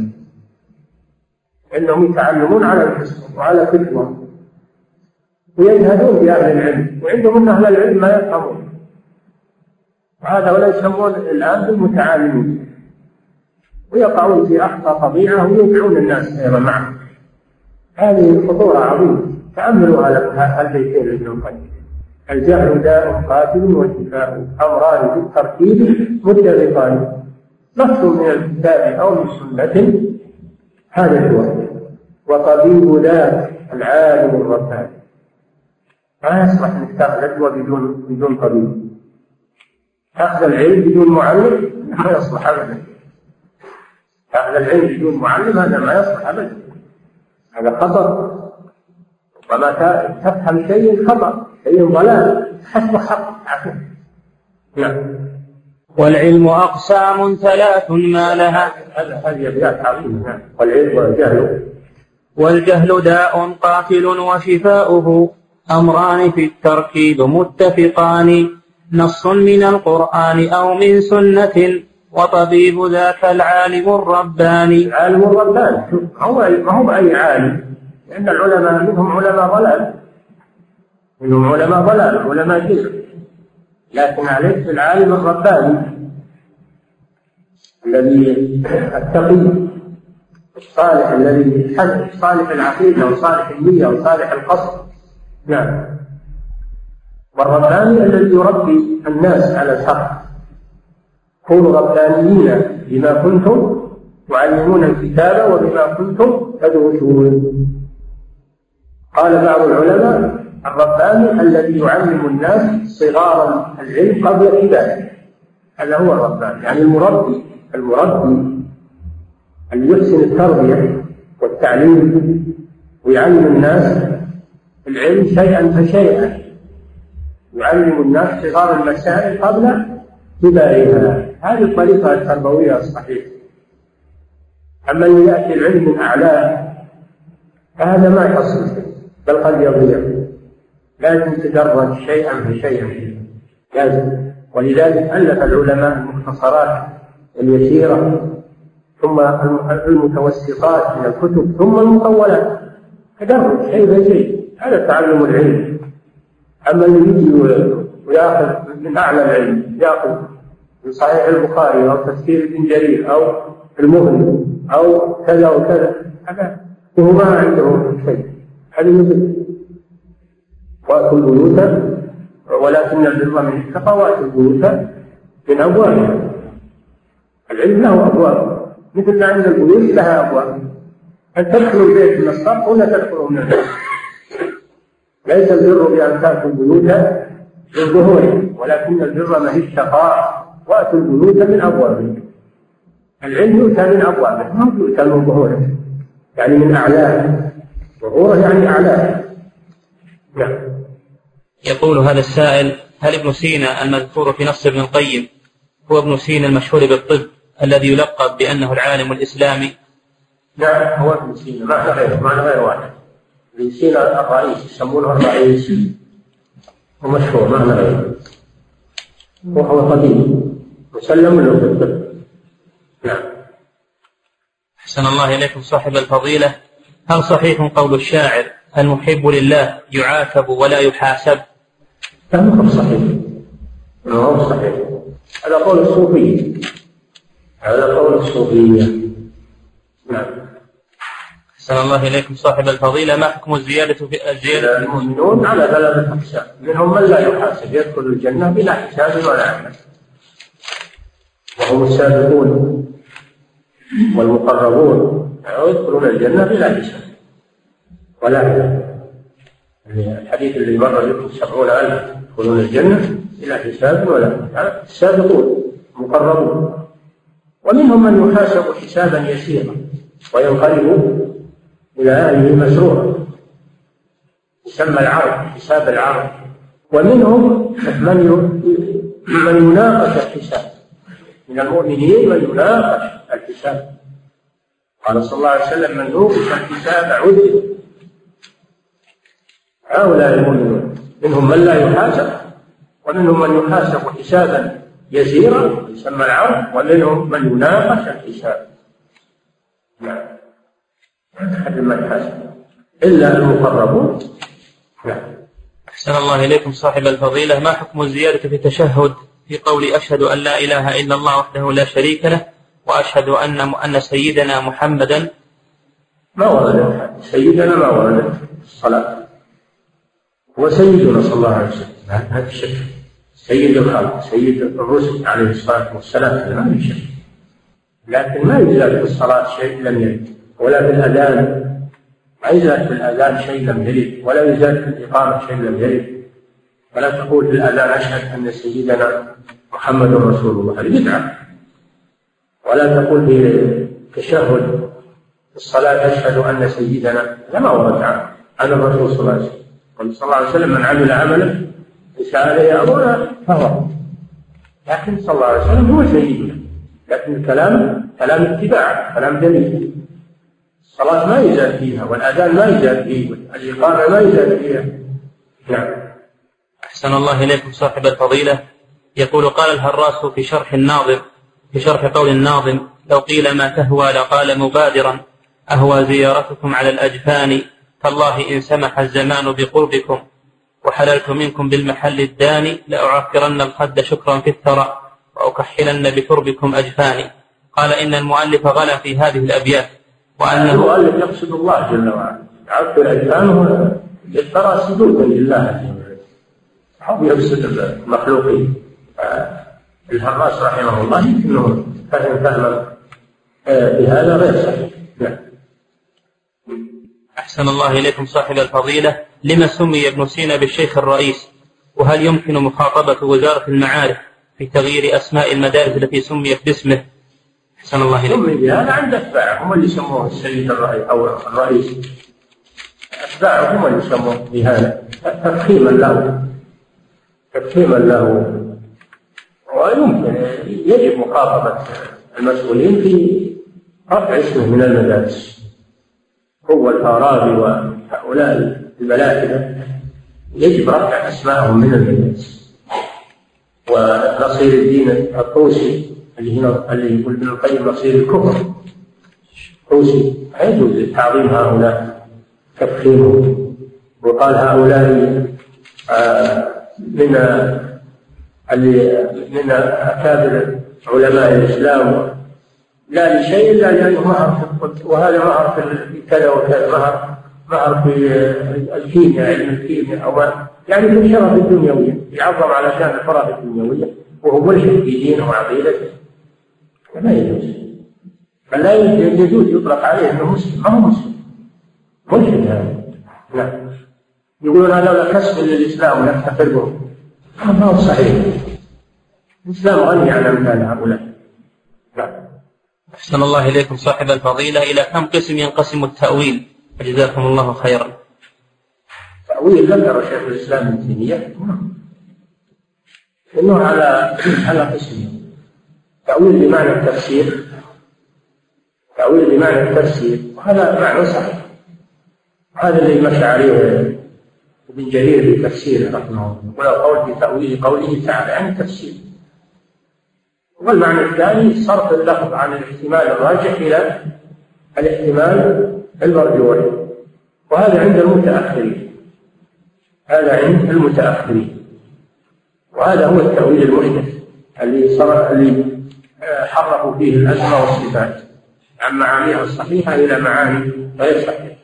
S2: إنهم يتعلمون على الحسن وعلى كتبهم ويجهدون بأهل العلم وعندهم أن أهل العلم ما يفهمون. وهذا ولا يسمون الآن بالمتعالمين ويقعون في أخطاء طبيعة ويوقعون الناس أيضا معهم هذه خطورة عظيمة. تأملوا هذا البيتين لابن القيم. الجهل داء قاتل وشفاء أمران بالتركيب متفقان نص من الكتاب أو من سنة. هذا هو وطبيب ذاك العالم الرباني. ما يصلح إنك تأخذ بدون بدون طبيب. تأخذ العلم بدون معلم؟ ما يصلح ابدا. تاخذ العلم بدون معلم هذا ما يصلح ابدا. هذا خطر ربما تفهم شيء خطأ شيء ضلال. حسب حق نعم.
S1: والعلم أقسام ثلاث ما لها.
S2: هذه أبيات عظيمة. نعم. والعلم والجهل.
S1: والجهل داء قاتل وشفاؤه. أمران في التركيب متفقان. نص من القرآن أو من سنة. وطبيب ذاك العالم الرباني.
S2: العالم الرباني. هو ما هو بأي عالم؟ لأن العلماء منهم علماء ضلال. منهم علماء ضلال علماء جزء لكن عليك العالم الرباني. الذي التقي الصالح الذي صالح العقيدة وصالح النية وصالح القصد. نعم. والرباني الذي يربي الناس على الحق. كونوا ربانيين بما كنتم تعلمون الكتاب وبما كنتم تدرسون. قال بعض العلماء الرباني الذي يعلم الناس صغار العلم قبل كباره هذا هو الرباني يعني المربي المربي اللي يحسن التربية والتعليم ويعلم الناس العلم شيئا فشيئا. يعلم الناس صغار المسائل قبل كبارها هذه الطريقة التربوية الصحيحة أما اللي يأتي العلم من أعلاه فهذا ما يحصل بل قد يضيع. لازم تدرج شيئا فشيئا لازم. ولذلك ألف العلماء المختصرات اليسيرة ثم المتوسطات من الكتب ثم المطولات تدرج شيء فشيء هذا تعلم العلم. أما اللي يجي ويأخذ من أعلى العلم يأخذ. من صحيح البخاري أو تفسير ابن جرير أو المغني أو كذا وكذا. هذا وهو ما عنده شيء. هذه مثل. وأتوا البيوت ولكن البر من اتقى وأتوا البيوت من أبوابها العلم له أبواب. مثل ما عند البيوت لها أبواب. أن تدخلوا البيت من الصف ولا تدخلوا من البيت؟ ليس البر بأن تأتوا البيوت من ظهورها ولكن البر ما هي الشقاء. وأتوا البيوت من أبوابها العلم يؤتى من أبوابه ما يؤتى من ظهوره؟ يعني من أعلاه. ظهوره يعني أعلاه. نعم.
S1: يقول هذا السائل هل ابن سينا المذكور في نص ابن القيم هو ابن سينا المشهور بالطب الذي يلقب بأنه العالم الإسلامي؟
S2: نعم هو ابن سينا. ما غير ما غير واحد. ابن سينا الرئيس يسمونه الرئيس ومشهور ما غيره وهو طبيب مسلم له في الطب نعم.
S1: أحسن الله إليكم صاحب الفضيلة. هل صحيح قول الشاعر المحب لله يعاتب ولا يحاسب؟
S2: لا ما هو صحيح. ما هو صحيح. هذا قول الصوفية هذا قول الصوفية
S1: أحسن الله إليكم صاحب الفضيلة ما حكم الزيادة في الزيادة
S2: المؤمنون على ثلاثة أقسام منهم من لا يحاسب يدخل الجنة بلا حساب ولا عمل. وهم السابقون والمقربون يدخلون الجنة بلا حساب. ولا عمل. يعني الحديث اللي مر بكم سبعون ألف يدخلون الجنة بلا حساب ولا عمل. السابقون المقربون. ومنهم من يحاسب حسابا يسيرا وينقلب أهله مسرورا يسمى العرض حساب العرض ومنهم من من يناقش الحساب. من المؤمنين من يناقش الحساب. قال صلى الله عليه وسلم من نوقش الحساب عذب هؤلاء المؤمنون منهم من لا يحاسب ومنهم من يحاسب حسابا يسيرا يسمى العرض ومنهم من يناقش الحساب. نعم. أحد من حاسب إلا المقربون.
S1: نعم. أحسن الله إليكم صاحب الفضيلة. ما حكم الزيادة في التشهد في قول أشهد أن لا إله إلا الله وحده لا شريك له وأشهد أن أن سيدنا محمدا؟
S2: ما ورد. سيدنا ما ورد. الصلاة. هو سيدنا صلى الله عليه وسلم. هذا الشك سيد الخلق سيد الرسل عليه الصلاة والسلام. هذا ما في شك. لكن ما يزال في الصلاة شيء لم يرد. ولا في الأذان. ما يزال في الأذان شيء لم يرد ولا يزال في الإقامة شيء لم يرد. ولا تقول في الأذان أشهد أن سيدنا محمد رسول الله هذه بدعة ولا تقول في التشهد في الصلاة أشهد أن سيدنا لما ورد عن الرسول صلى الله عليه وسلم. صلى الله عليه وسلم من عمل عملا ليس عليه أمرنا فهو. لكن صلى الله عليه وسلم هو سيدنا. لكن الكلام كلام اتباع كلام دليل الصلاة ما يزال فيها والأذان ما يزال فيه والإقامة ما يزال فيها. نعم.
S1: أحسن الله إليكم صاحب الفضيلة. يقول قال الهراس في شرح الناظم في شرح قول الناظم لو قيل ما تهوى لقال مبادرا. أهوى زيارتكم على الأجفان. تالله إن سمح الزمان بقربكم. وحللت منكم بالمحل الداني. لأعكرن الخد شكرا في الثرى. وأكحلن بتربكم أجفاني. قال إن المؤلف غلا في هذه الأبيات.
S2: وأنه المؤلف يقصد الله جل وعلا. يعكر أجفانه للثرى سجودا لله عز وجل. أو يقصد المخلوقين. الهراس رحمه الله يمكنه فهم فهما آه، بهذا غير صحيح. نعم.
S1: أحسن الله إليكم صاحب الفضيلة. لما سمي ابن سينا بالشيخ الرئيس؟ وهل يمكن مخاطبة وزارة المعارف في تغيير أسماء المدارس التي سميت باسمه؟ أحسن الله إليكم
S2: سمي بهذا عند أتباعه هم اللي سموه السيد الرئيس أو الرئيس. أتباعه هم اللي سموه بهذا تفخيما له. تفخيما له. ويمكن يجب مخاطبة المسؤولين في رفع اسمه من المدارس. هو الفارابي وهؤلاء الملاحدة يجب رفع أسمائهم من المدارس. ونصير الدين الطوسي اللي هنا اللي يقول ابن القيم نصير الكفر. طوسي ما يجوز تعظيم هؤلاء تفخيمهم وقال هؤلاء آه، من اللي من أكابر علماء الإسلام. لا لشيء إلا لأنه مهر وهذا مهر في كذا وكذا مهر مهر في الكيمياء علم الكيمياء أو يعني في الشرف الدنيوية يعظم على شأن الفرائض الدنيوية وهو ملحد في دينه وعقيدته. فلا يجوز. بل لا يجوز يطلق عليه إنه مسلم. ما هو مسلم؟ ملحد هذا. نعم. يقولون هذا كسب للإسلام ونفتخر به ما هو صحيح. الإسلام غني عن أمثال هؤلاء. نعم.
S1: أحسن الله إليكم صاحب الفضيلة. إلى كم قسم ينقسم التأويل؟ جزاكم الله خيرا.
S2: تأويل ذكر شيخ الإسلام ابن تيمية. إنه على <clears throat> على قسمين تأويل بمعنى التفسير. تأويل بمعنى التفسير. وهذا معنى صحيح. هذا اللي مشى عليه ابن جرير في تفسيره رحمه الله. ولا قول في تأويل قوله تعالى عن التفسير. والمعنى الثاني صرف اللفظ عن الاحتمال الراجح إلى الاحتمال المرجوح وهذا عند المتأخرين. هذا عند المتأخرين. وهذا هو التأويل المحدث اللي صار اللي آه، حرفوا فيه الأسماء والصفات. عن معانيها الصحيحة إلى معاني غير صحيحة.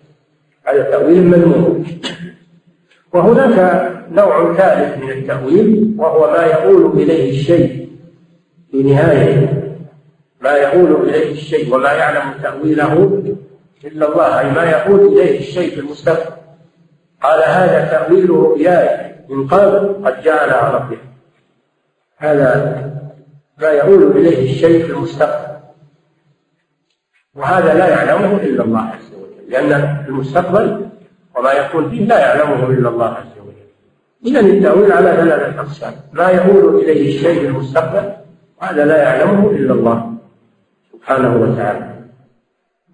S2: هذا تأويل مذموم. وهناك نوع ثالث من التأويل وهو ما يقول إليه الشيء في نهايته ما يقول إليه الشيء وما يعلم تأويله إلا الله أي ما يقول إليه الشيء في المستقبل. قال هذا تأويل رؤياي من قبل قد على ربه. هذا ما يقول إليه الشيء في المستقبل. وهذا لا يعلمه إلا الله عز وجل لأن المستقبل وما يكون فيه لا يعلمه إلا الله عز وجل. إذا التأويل على ثلاثة أقسام. ما يقول إليه الشيء في المستقبل وهذا لا يعلمه إلا الله سبحانه وتعالى.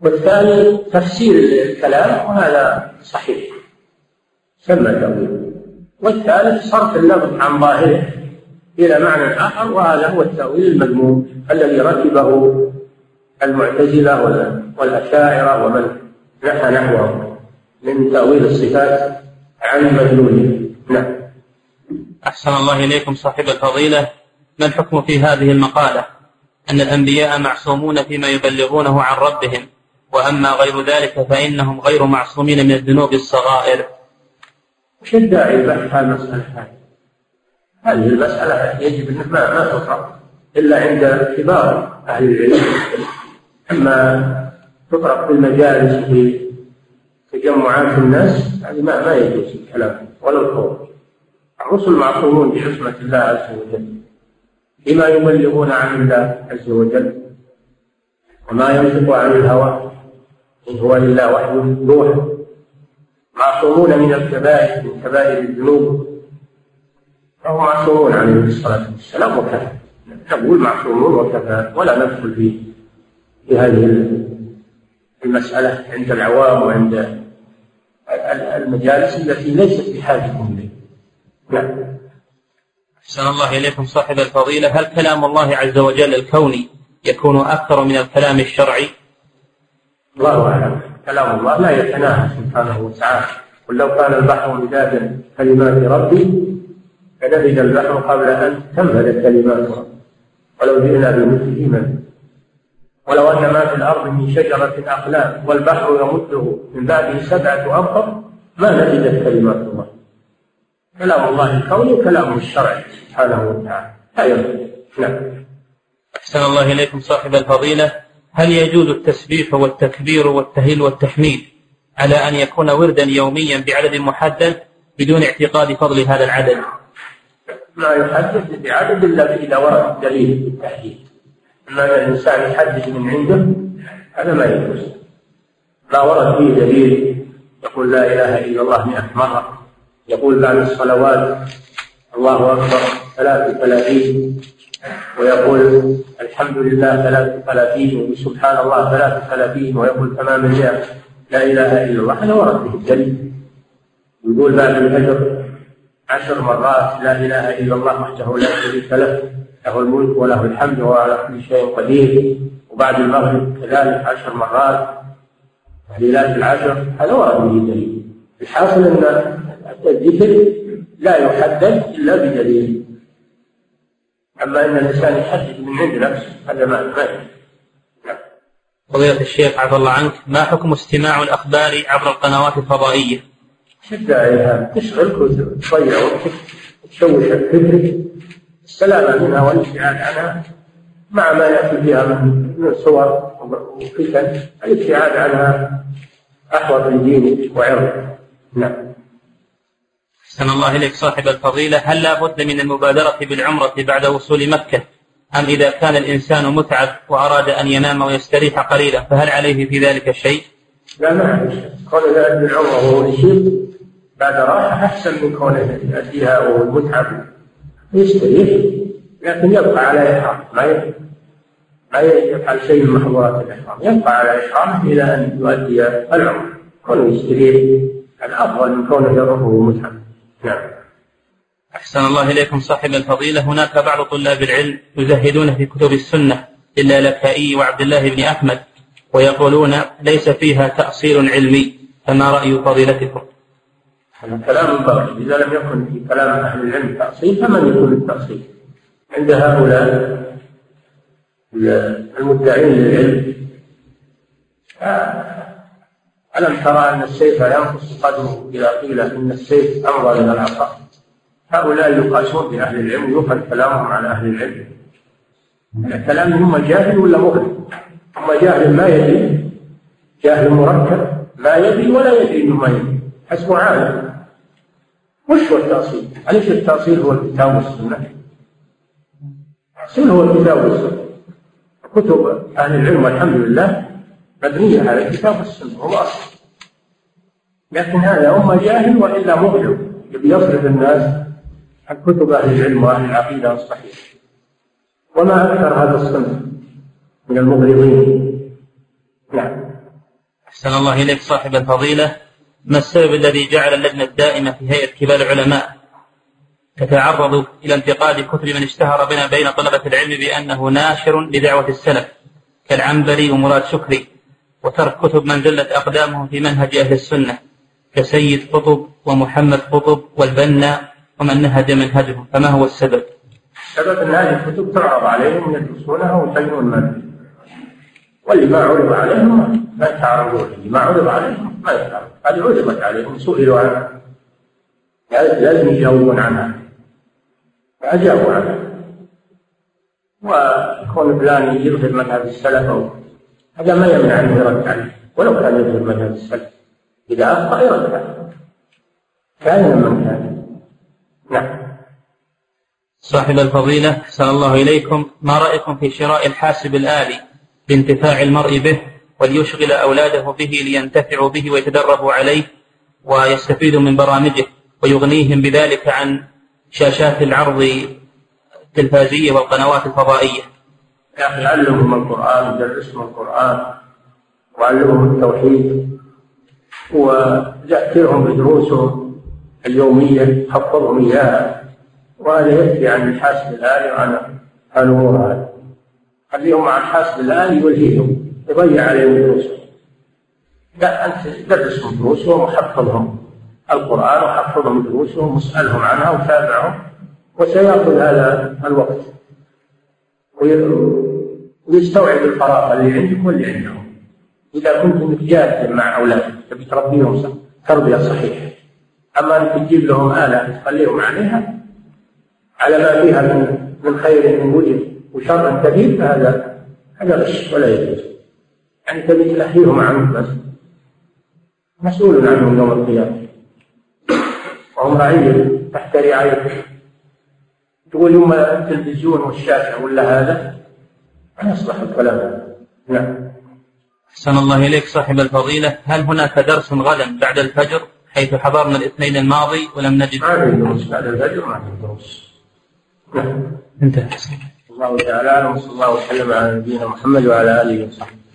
S2: والثاني تفسير الكلام وهذا صحيح. سمى تأويل والثالث صرف اللفظ عن ظاهره إلى معنى آخر وهذا هو التأويل المذموم الذي ركبه المعتزلة والأشاعرة ومن نحى نحوه من تأويل الصفات عن مدلولها نعم.
S1: أحسن الله إليكم صاحب الفضيلة. ما الحكم في هذه المقالة؟ أن الأنبياء معصومون فيما يبلغونه عن ربهم. وأما غير ذلك فإنهم غير معصومين من الذنوب الصغائر.
S2: وش الداعي البحث عن المسألة؟ هذه؟ هذه المسألة يجب أن ما ما تطرق إلا عند كبار أهل العلم. أما تطرق في المجالس في تجمعات الناس هذه ما ما يجوز الكلام ولا القول الرسل معصومون بعصمة الله عز وجل بما يبلغون عن الله عز وجل وما ينطق عن الهوى. إن هو إلا وحي يوحى. معصومون من الكبائر من كبائر الذنوب. فهم معصومون عليه الصلاة والسلام وكفى. نقول معصومون وكفى ولا ندخل في في هذه المسألة عند العوام وعند المجالس التي ليست بحاجة إليه نعم.
S1: أحسن الله إليكم صاحب الفضيلة. هل كلام الله عز وجل الكوني يكون أكثر من الكلام الشرعي؟
S2: الله أعلم. كلام الله لا يتناهى سبحانه وتعالى. قل لو كان البحر مدادا كلمات ربي فنفد البحر قبل أن تنفذ كلمات ربي. ولو جئنا بمثله من؟ ولو أن ما في الأرض من شجرة أقلام والبحر يمده من بعده سبعة أبحر ما نفدت كلمات الله كلام الله الكوني وكلامه الشرعي سبحانه وتعالى. لا نعم.
S1: أحسن الله إليكم صاحب الفضيلة. هل يجوز التسبيح والتكبير والتهليل والتحميد على أن يكون وردا يوميا بعدد محدد بدون اعتقاد فضل هذا العدد؟
S2: ما يحدد بعدد إلا إذا ورد دليل بالتحديد. أما أن الإنسان يحدد من عنده هذا ما يجوز. ما ورد فيه دليل يقول لا إله إلا الله مئة مرة يقول بعد الصلوات الله أكبر ثلاث ثلاثين ويقول الحمد لله ثلاث ثلاثين وسبحان الله ثلاث ثلاثين ويقول تمام المئة لا إله إلا الله. هذا ورد به الدليل يقول بعد الفجر عشر مرات لا إله إلا الله وحده لا شريك له له الملك وله الحمد وهو على كل شيء قدير. وبعد المغرب كذلك عشر مرات ليلات العشر هذا ورد به دليل الحاصل أن الذكر لا يحدد إلا بدليل أما أن الإنسان يحدد من عند نفسه هذا ما ما
S1: فضيلة الشيخ عفى الله عنك ما حكم استماع الأخبار عبر القنوات الفضائية؟
S2: شد عليها. تشغلك وتضيع وقتك تشوش فكرك السلامة منها والابتعاد عنها مع ما يأتي فيها من صور وفتن. الابتعاد عنها أحوط لدينك وعرضك نعم.
S1: أحسن الله إليك صاحب الفضيلة هل لا بد من المبادرة بالعمرة بعد وصول مكة؟ أم إذا كان الإنسان متعب وأراد أن ينام ويستريح قليلا فهل عليه في ذلك شيء؟
S2: لا ما كون ذلك بالعمرة وهو بعد راحة أحسن من كونه يأتيها وهو متعب يستريح لكن يبقى على إحرام. ما ما يفعل شيء من محظورات الإحرام. يبقى على إحرامه إلى أن يؤدي العمرة كونه يستريح الأفضل من كونه يروح وهو متعب. نعم.
S1: أحسن الله إليكم صاحب الفضيلة. هناك بعض طلاب العلم يزهدون في كتب السنة للالكائي وعبد الله بن أحمد ويقولون ليس فيها تأصيل علمي. فما رأي فضيلتكم؟
S2: هذا كلام باطل إذا لم يكن في كلام أهل العلم تأصيل فمن يكون التأصيل؟ عند هؤلاء المدعين للعلم ألم ترى أن السيف ينقص قدره إذا قيل إن السيف أمضى من العصا هؤلاء يقاسون بأهل العلم يؤخذ كلامهم على أهل العلم. كلام هم جاهل ولا مغرب؟ هم جاهل ما يدري. جاهل مركب ما يدري ولا يدري انه ما يدري. حسبه عالم. وش هو التأصيل؟ أليس التأصيل هو الكتاب والسنة؟ التأصيل هو الكتاب والسنة. كتب أهل العلم والحمد لله مبنية على الكتاب والسنة. هو أصل. لكن هذا أما جاهل وإلا يبي يصرف الناس عن كتب أهل العلم وأهل العقيدة الصحيحة. وما أكثر هذا الصنف من المغرضين نعم.
S1: أحسن الله إليك صاحب الفضيلة. ما السبب الذي جعل اللجنة الدائمة في هيئة كبار العلماء تتعرض إلى انتقاد كتب من اشتهر بنا بين طلبة العلم بأنه ناشر لدعوة السلف كالعنبري ومراد شكري وترك كتب من زلت أقدامهم في منهج أهل السنة. كسيد قطب ومحمد قطب والبنا ومن نهج منهجهم فما هو السبب؟
S2: السبب أن هذه الكتب تعرض عليهم يدرسونها ويبينون ما واللي ما عرض عليهم ما يتعرضون اللي ما عرض عليهم ما يتعرضون هذه عرضت عليهم سئلوا عنها لازم يجاوبون عنها. فأجابوا عنها. وكون فلان يظهر مذهب السلف أو هذا ما يمنع أنه يرد عليه ولو كان يظهر مذهب السلف. إذا أخطأ يرد عليه كان من كان. نعم.
S1: صاحب الفضيلة أحسن الله إليكم. ما رأيكم في شراء الحاسب الآلي لانتفاع المرء به وليشغل أولاده به لينتفعوا به ويتدربوا عليه ويستفيدوا من برامجه ويغنيهم بذلك عن شاشات العرض التلفازية والقنوات الفضائية؟
S2: يا أخي علمهم القرآن ودرسهم القرآن وعلمهم التوحيد. وذكرهم بدروسهم اليومية حفظهم إياها وهذا يكفي عن الحاسب الآلي وعن الأمور هذه خليهم مع الحاسب الآلي يلهيهم يضيع عليهم دروسهم. لا أنت درسهم دروسهم وحفظهم القرآن وحفظهم دروسهم واسألهم عنها وتابعهم وسيأخذ هذا الوقت. ويستوعب الفراغ اللي عندك واللي عندهم. إذا كنت جاد مع أولادك تبي تربيهم تربية صحيحة. أما أنك تجيب لهم آلة تخليهم عليها على ما فيها من من خير من وجد وشر كبير فهذا هذا غش ولا يجوز. يعني تبي تلهيهم عنك بس. مسؤول عنهم يوم القيامة. وهم رعية تحت رعايتك. تقول يوم التلفزيون والشاشة ولا هذا؟ ما يصلح الكلام. نعم.
S1: أحسن الله إليك صاحب الفضيلة. هل هناك درس غدا بعد الفجر حيث حضرنا الاثنين الماضي ولم نجد؟
S2: ما في دروس بعد الفجر ما في دروس.
S1: انتهى.
S2: الله تعالى وصلى الله وسلم على نبينا محمد وعلى آله وصحبه.